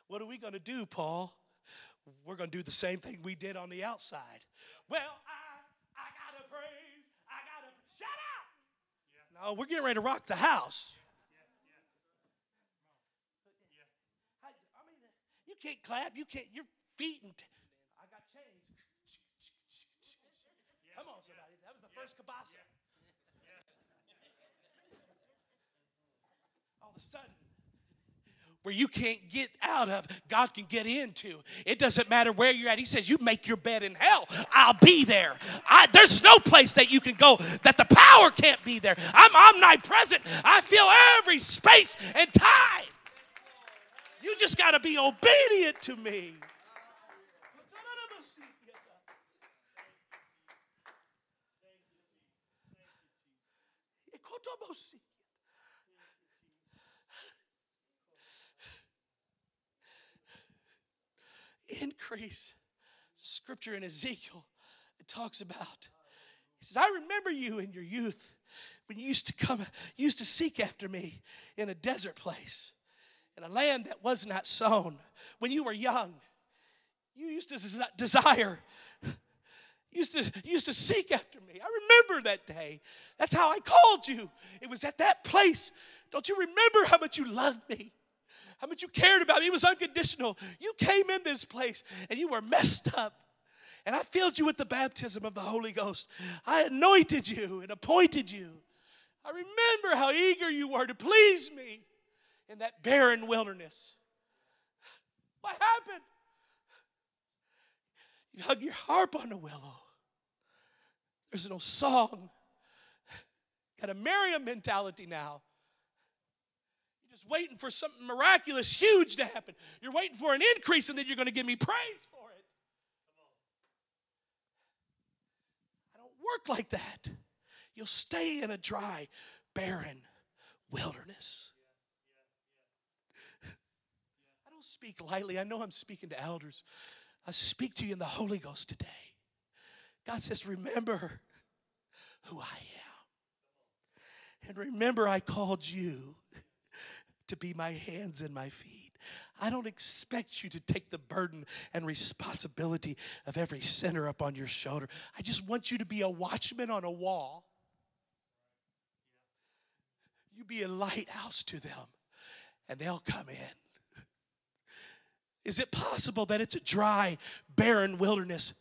What are we going to do, Paul? We're going to do the same thing we did on the outside. Well, I, I got to praise. I got to shut up. No, we're getting ready to rock the house. Yeah. yeah, I mean, you can't clap. You can't. Your feet and I got chains. Come on, somebody. That was the first kabasa. All of a sudden, where you can't get out of, God can get into. It doesn't matter where you're at. He says, You make your bed in hell, I'll be there. I, there's no place that you can go that the power can't be there. I'm omnipresent. I feel every space and time. You just got to be obedient to me. Increase. scripture in Ezekiel it talks about. He says, I remember you in your youth when you used to come, used to seek after me in a desert place in a land that was not sown. When you were young, you used to desire, used to, used to seek after me. I remember that day. That's how I called you. It was at that place. Don't you remember how much you loved me? How much you cared about me? It was unconditional. You came in this place and you were messed up. And I filled you with the baptism of the Holy Ghost. I anointed you and appointed you. I remember how eager you were to please me in that barren wilderness. What happened? You hug your harp on the willow. There's no song. Got a Miriam mentality now. Just waiting for something miraculous, huge to happen. You're waiting for an increase, and then you're going to give me praise for it. I don't work like that. You'll stay in a dry, barren wilderness. I don't speak lightly. I know I'm speaking to elders. I speak to you in the Holy Ghost today. God says, Remember who I am. And remember, I called you to be my hands and my feet. I don't expect you to take the burden and responsibility of every sinner up on your shoulder. I just want you to be a watchman on a wall. You be a lighthouse to them, and they'll come in. Is it possible that it's a dry, barren wilderness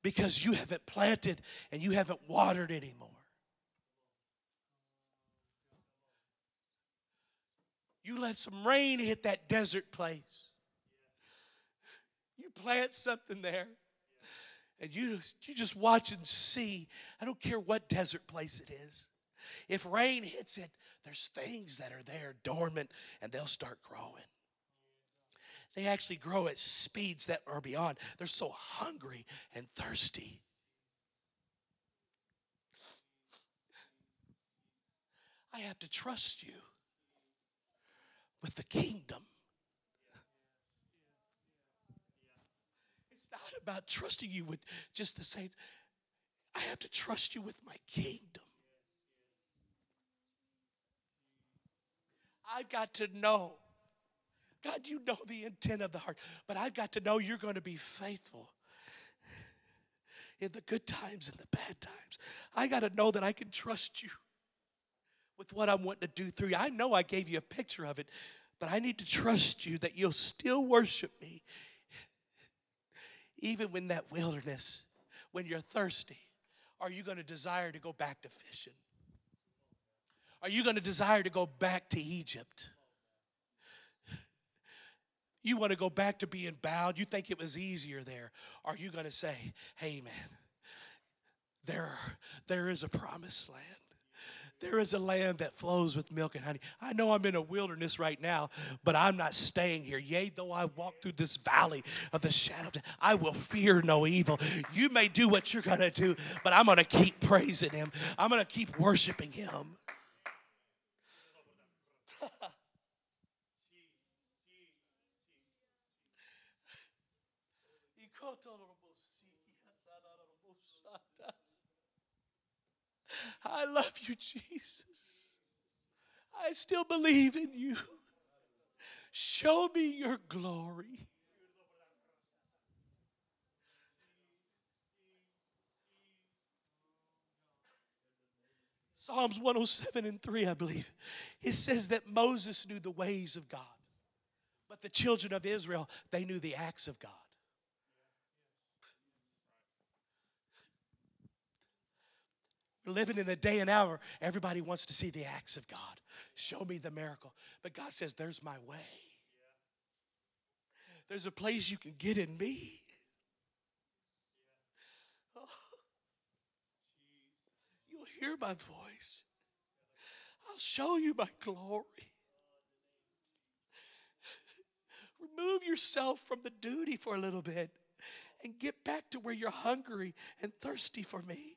because you haven't planted and you haven't watered anymore? You let some rain hit that desert place. You plant something there. And you, you just watch and see. I don't care what desert place it is. If rain hits it, there's things that are there dormant and they'll start growing they actually grow at speeds that are beyond. They're so hungry and thirsty. I have to trust you with the kingdom. It's not about trusting you with just the same. I have to trust you with my kingdom. I've got to know God, you know the intent of the heart, but I've got to know you're going to be faithful in the good times and the bad times. I got to know that I can trust you with what I'm wanting to do through you. I know I gave you a picture of it, but I need to trust you that you'll still worship me <laughs> even when that wilderness, when you're thirsty. Are you going to desire to go back to fishing? Are you going to desire to go back to Egypt? <laughs> You want to go back to being bound? You think it was easier there? Are you going to say, hey, man, there, there is a promised land? There is a land that flows with milk and honey. I know I'm in a wilderness right now, but I'm not staying here. Yea, though I walk through this valley of the shadow of death, I will fear no evil. You may do what you're going to do, but I'm going to keep praising Him. I'm going to keep worshiping Him. I love you, Jesus. I still believe in you. Show me your glory. Psalms 107 and 3, I believe. It says that Moses knew the ways of God, but the children of Israel, they knew the acts of God. We're living in a day and hour, everybody wants to see the acts of God. Show me the miracle. But God says, There's my way. There's a place you can get in me. <laughs> Oh. You'll hear my voice. I'll show you my glory. <laughs> Remove yourself from the duty for a little bit and get back to where you're hungry and thirsty for me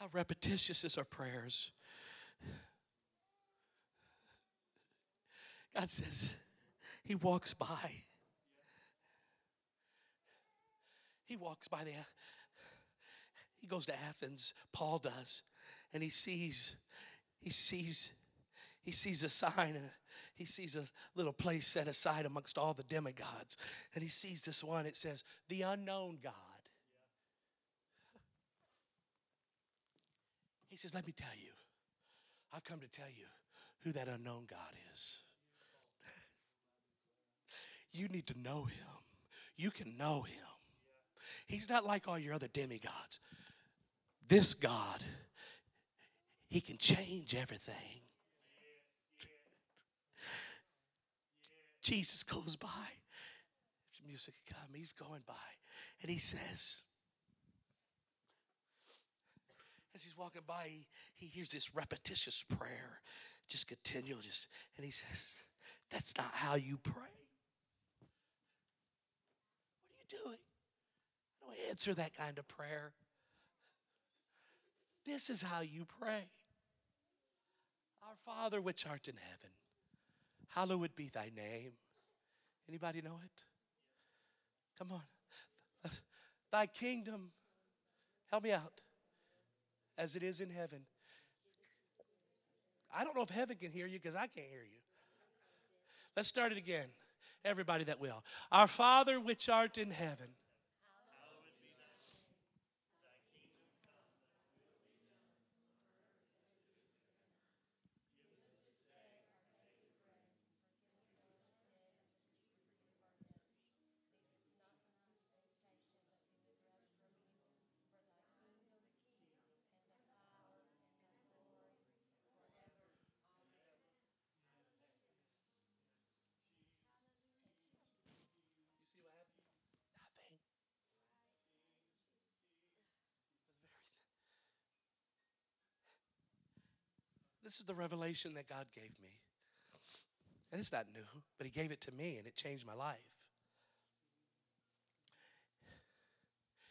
How repetitious is our prayers? God says, He walks by. He walks by the, he goes to Athens, Paul does, and he sees, he sees, he sees a sign and he sees a little place set aside amongst all the demigods. And he sees this one, it says, the unknown God. He says, Let me tell you, I've come to tell you who that unknown God is. <laughs> you need to know him. You can know him. He's not like all your other demigods. This God, he can change everything. Jesus goes by. Music come, he's going by, and he says, as he's walking by, he, he hears this repetitious prayer, just continual, just, and he says, That's not how you pray. What are you doing? I Don't answer that kind of prayer. This is how you pray. Our Father which art in heaven, hallowed be thy name. Anybody know it? Come on. Thy kingdom, help me out as it is in heaven. I don't know if heaven can hear you because I can't hear you. Let's start it again. Everybody that will. Our Father which art in heaven This is the revelation that God gave me. And it's not new, but He gave it to me and it changed my life.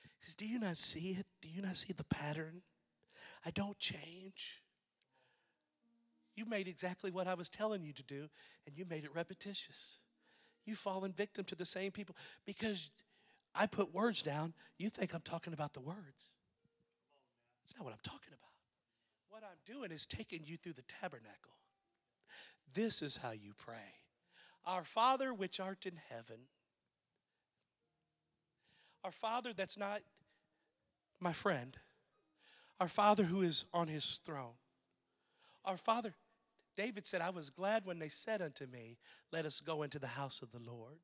He says, Do you not see it? Do you not see the pattern? I don't change. You made exactly what I was telling you to do, and you made it repetitious. You've fallen victim to the same people because I put words down. You think I'm talking about the words. That's not what I'm talking about. What I'm doing is taking you through the tabernacle. This is how you pray Our Father which art in heaven. Our Father that's not my friend. Our Father who is on his throne. Our Father, David said, I was glad when they said unto me, Let us go into the house of the Lord.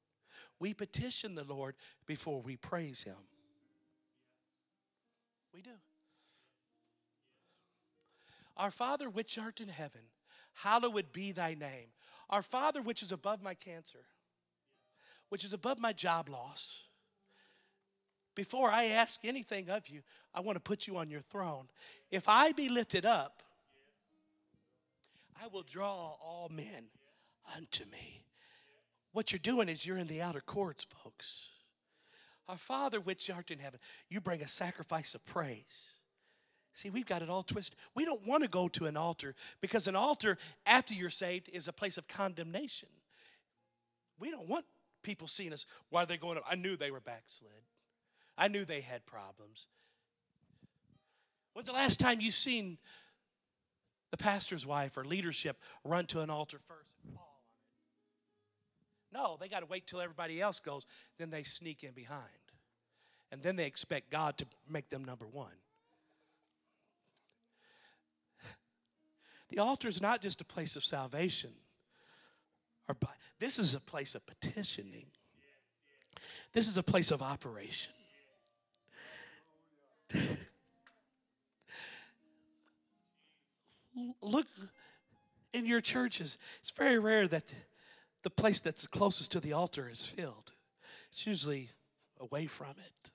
We petition the Lord before we praise him. We do. Our Father which art in heaven, hallowed be thy name. Our Father which is above my cancer, which is above my job loss. Before I ask anything of you, I want to put you on your throne. If I be lifted up, I will draw all men unto me. What you're doing is you're in the outer courts, folks. Our Father which art in heaven, you bring a sacrifice of praise. See, we've got it all twisted. We don't want to go to an altar because an altar, after you're saved, is a place of condemnation. We don't want people seeing us. Why are they going up? I knew they were backslid. I knew they had problems. When's the last time you seen the pastor's wife or leadership run to an altar first and fall on it? No, they got to wait till everybody else goes, then they sneak in behind. And then they expect God to make them number one. The altar is not just a place of salvation. Or, this is a place of petitioning. This is a place of operation. <laughs> Look in your churches, it's very rare that the place that's closest to the altar is filled. It's usually away from it.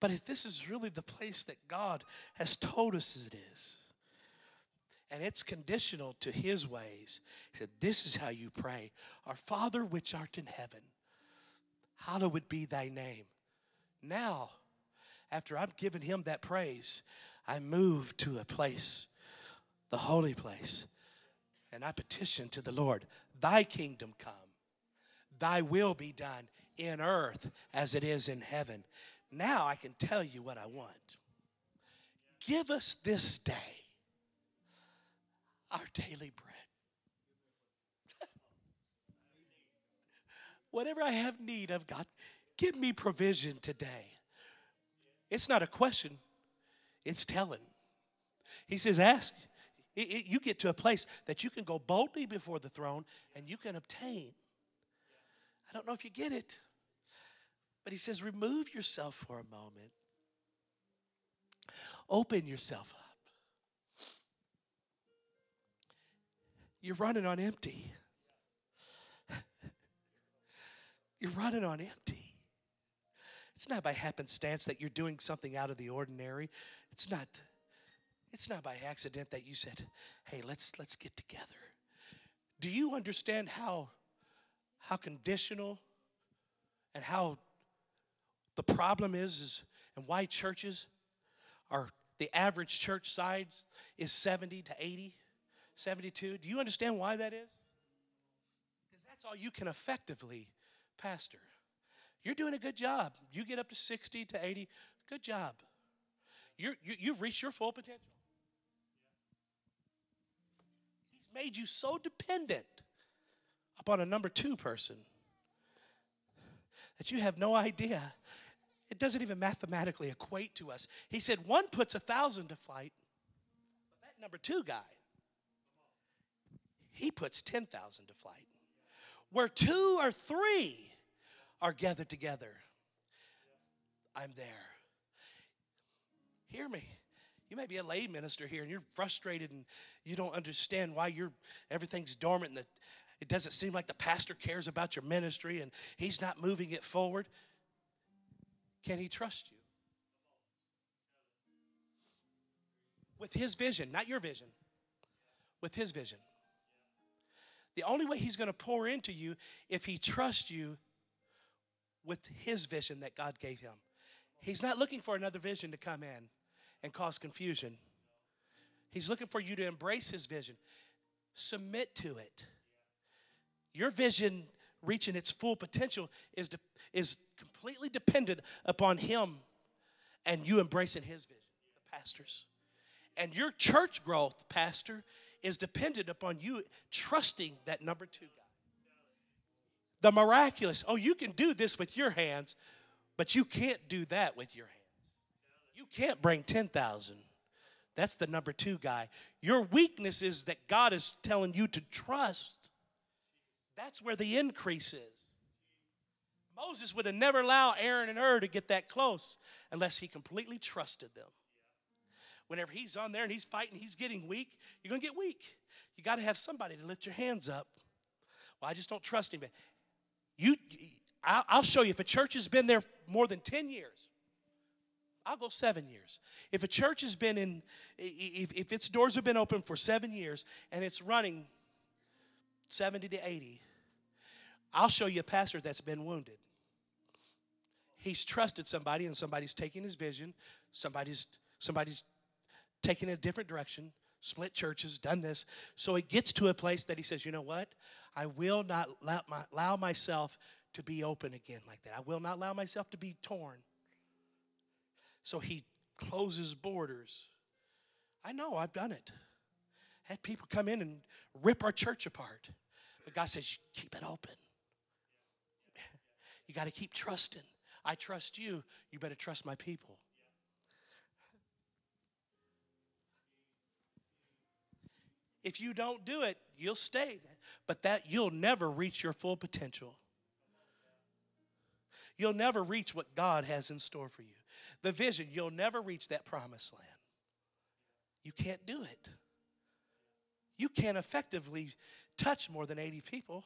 But if this is really the place that God has told us it is, and it's conditional to his ways, he said, This is how you pray Our Father which art in heaven, hallowed be thy name. Now, after I've given him that praise, I move to a place, the holy place, and I petition to the Lord, Thy kingdom come, Thy will be done in earth as it is in heaven. Now I can tell you what I want. Give us this day our daily bread. Whatever I have need of, God, give me provision today. It's not a question, it's telling. He says, Ask. It, it, you get to a place that you can go boldly before the throne and you can obtain. I don't know if you get it, but he says, Remove yourself for a moment, open yourself up. You're running on empty. <laughs> You're running on empty. It's not by happenstance that you're doing something out of the ordinary. It's not it's not by accident that you said, "Hey, let's let's get together." Do you understand how how conditional and how the problem is is and why churches are the average church size is 70 to 80, 72. Do you understand why that is? Because that's all you can effectively pastor. You're doing a good job. You get up to 60 to 80, good job. You're, you, you've reached your full potential. He's made you so dependent upon a number two person that you have no idea. It doesn't even mathematically equate to us. He said one puts a thousand to flight, but that number two guy, he puts 10,000 to flight. Where two or three are gathered together, I'm there. Hear me. You may be a lay minister here and you're frustrated and you don't understand why you're everything's dormant and that it doesn't seem like the pastor cares about your ministry and he's not moving it forward. Can he trust you? With his vision, not your vision, with his vision. The only way he's going to pour into you if he trusts you with his vision that God gave him. He's not looking for another vision to come in and cause confusion. He's looking for you to embrace his vision, submit to it. Your vision reaching its full potential is, de- is completely dependent upon him and you embracing his vision, the pastors. And your church growth, pastor, is dependent upon you trusting that number two guy. The miraculous. Oh, you can do this with your hands, but you can't do that with your hands. You can't bring 10,000. That's the number two guy. Your weakness is that God is telling you to trust. That's where the increase is. Moses would have never allowed Aaron and Hur to get that close unless he completely trusted them. Whenever he's on there and he's fighting, he's getting weak, you're going to get weak. You got to have somebody to lift your hands up. Well, I just don't trust him. You, I'll show you. If a church has been there more than 10 years, I'll go seven years. If a church has been in, if, if its doors have been open for seven years and it's running 70 to 80, I'll show you a pastor that's been wounded. He's trusted somebody and somebody's taking his vision, somebody's somebody's taking a different direction, split churches, done this. So it gets to a place that he says, you know what? I will not my, allow myself to be open again like that. I will not allow myself to be torn. So he closes borders. I know, I've done it. Had people come in and rip our church apart. But God says, keep it open. You got to keep trusting. I trust you. You better trust my people. If you don't do it, you'll stay. But that you'll never reach your full potential. You'll never reach what God has in store for you the vision, you'll never reach that promised land. You can't do it. You can't effectively touch more than 80 people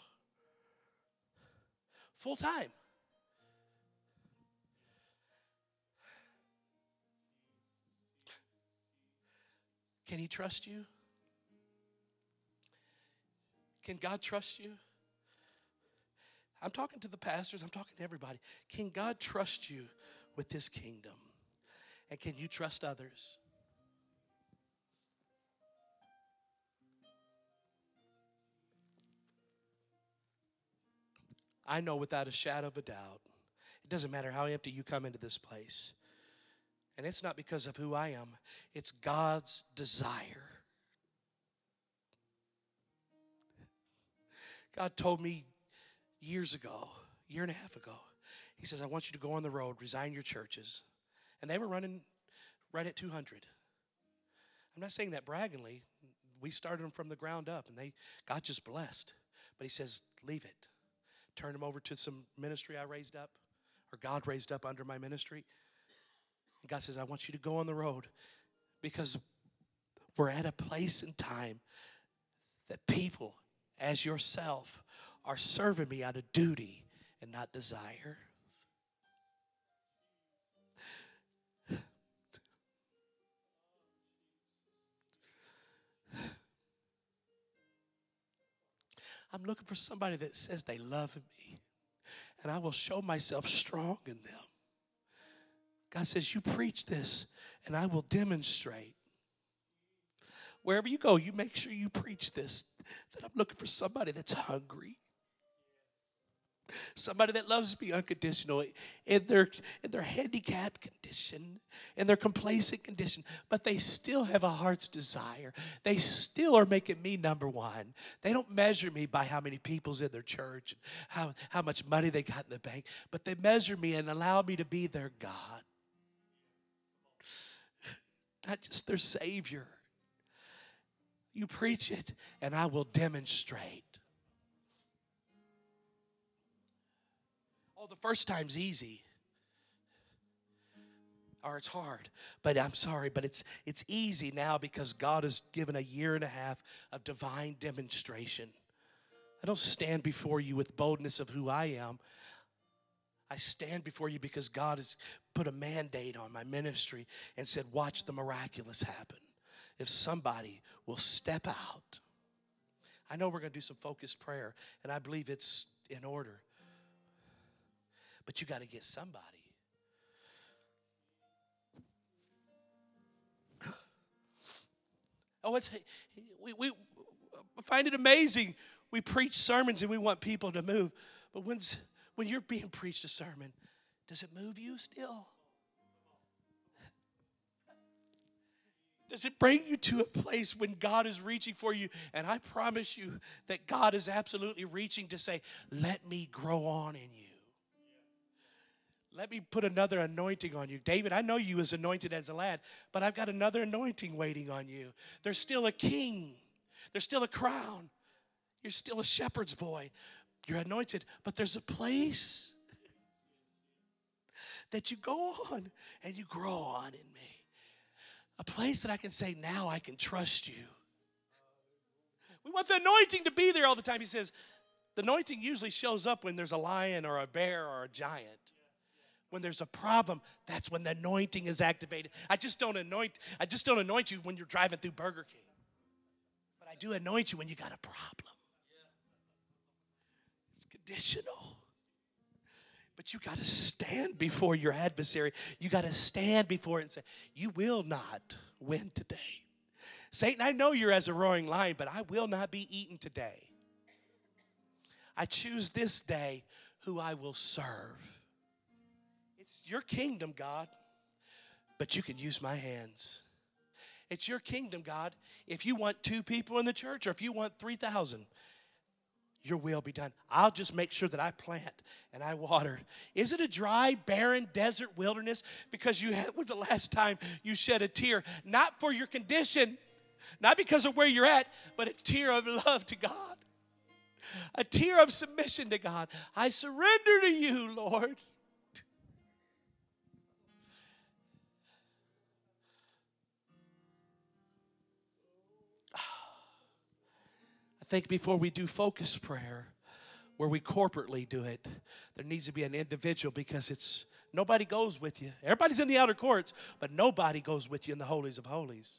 full time. Can He trust you? Can God trust you? I'm talking to the pastors, I'm talking to everybody. Can God trust you with His kingdom? And can you trust others? I know without a shadow of a doubt, it doesn't matter how empty you come into this place. And it's not because of who I am, it's God's desire. God told me years ago, year and a half ago, He says, I want you to go on the road, resign your churches, and they were running right at 200. I'm not saying that braggingly. We started them from the ground up, and they God just blessed. But He says, leave it. Turn them over to some ministry I raised up, or God raised up under my ministry. And God says, I want you to go on the road because we're at a place in time that people, as yourself, are serving me out of duty and not desire. I'm looking for somebody that says they love me, and I will show myself strong in them. God says, You preach this, and I will demonstrate. Wherever you go, you make sure you preach this that I'm looking for somebody that's hungry, somebody that loves me unconditionally in their in their handicapped condition in their complacent condition but they still have a heart's desire. They still are making me number one. They don't measure me by how many people's in their church how, how much money they got in the bank but they measure me and allow me to be their god. Not just their savior you preach it and i will demonstrate Oh, the first time's easy. Or it's hard. But I'm sorry, but it's it's easy now because God has given a year and a half of divine demonstration. I don't stand before you with boldness of who I am. I stand before you because God has put a mandate on my ministry and said, Watch the miraculous happen. If somebody will step out, I know we're going to do some focused prayer, and I believe it's in order. But you got to get somebody. Oh, it's, we, we find it amazing. We preach sermons and we want people to move. But when's, when you're being preached a sermon, does it move you still? Does it bring you to a place when God is reaching for you? And I promise you that God is absolutely reaching to say, Let me grow on in you. Let me put another anointing on you. David, I know you was anointed as a lad, but I've got another anointing waiting on you. There's still a king, there's still a crown. You're still a shepherd's boy. You're anointed, but there's a place <laughs> that you go on and you grow on in me. A place that I can say, now I can trust you. We want the anointing to be there all the time. He says, the anointing usually shows up when there's a lion or a bear or a giant. When there's a problem, that's when the anointing is activated. I just don't anoint, I just don't anoint you when you're driving through Burger King. But I do anoint you when you got a problem. It's conditional. But you got to stand before your adversary. You got to stand before it and say, You will not win today. Satan, I know you're as a roaring lion, but I will not be eaten today. I choose this day who I will serve. It's your kingdom, God, but you can use my hands. It's your kingdom, God. If you want two people in the church or if you want 3,000, your will be done. I'll just make sure that I plant and I water. Is it a dry, barren desert wilderness? Because you had, when's the last time you shed a tear? Not for your condition, not because of where you're at, but a tear of love to God, a tear of submission to God. I surrender to you, Lord. Think before we do focus prayer, where we corporately do it, there needs to be an individual because it's nobody goes with you. Everybody's in the outer courts, but nobody goes with you in the holies of holies.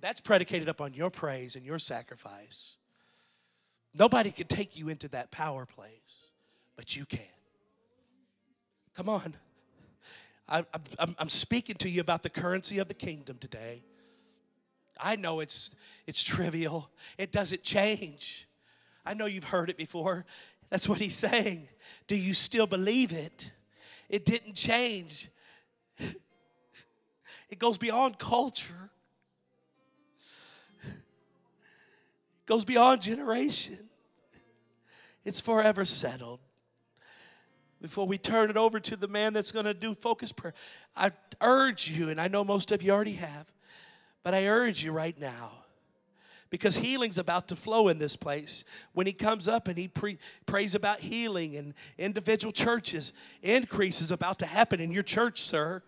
That's predicated upon your praise and your sacrifice. Nobody can take you into that power place, but you can. Come on. I, am speaking to you about the currency of the kingdom today. I know it's it's trivial. It doesn't change. I know you've heard it before. That's what he's saying. Do you still believe it? It didn't change. <laughs> It goes beyond culture. It goes beyond generation. It's forever settled. Before we turn it over to the man that's going to do focus prayer, I urge you, and I know most of you already have, but I urge you right now, because healing's about to flow in this place. When he comes up and he pre- prays about healing and individual churches, increase is about to happen in your church, sir.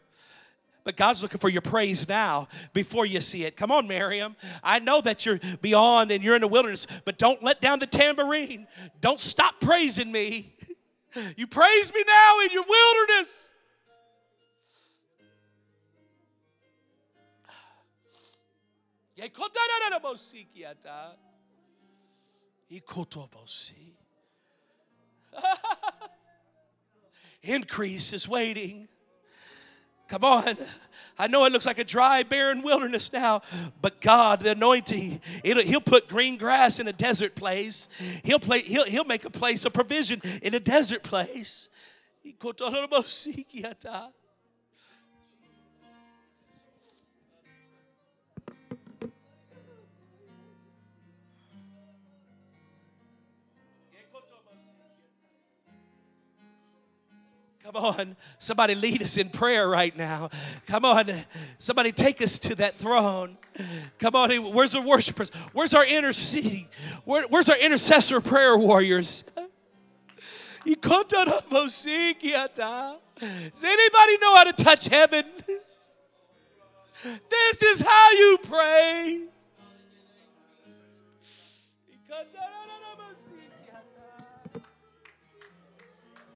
But God's looking for your praise now before you see it. Come on, Miriam. I know that you're beyond and you're in the wilderness, but don't let down the tambourine. Don't stop praising me. <laughs> You praise me now in your wilderness. <laughs> Increase is waiting. Come on. I know it looks like a dry, barren wilderness now, but God, the anointing, He'll put green grass in a desert place. He'll, play, he'll, he'll make a place, of provision in a desert place. Come on. Somebody lead us in prayer right now. Come on. Somebody take us to that throne. Come on. Where's the worshipers? Where's our interceding? Where, where's our intercessor prayer warriors? <laughs> Does anybody know how to touch heaven? This is how you pray.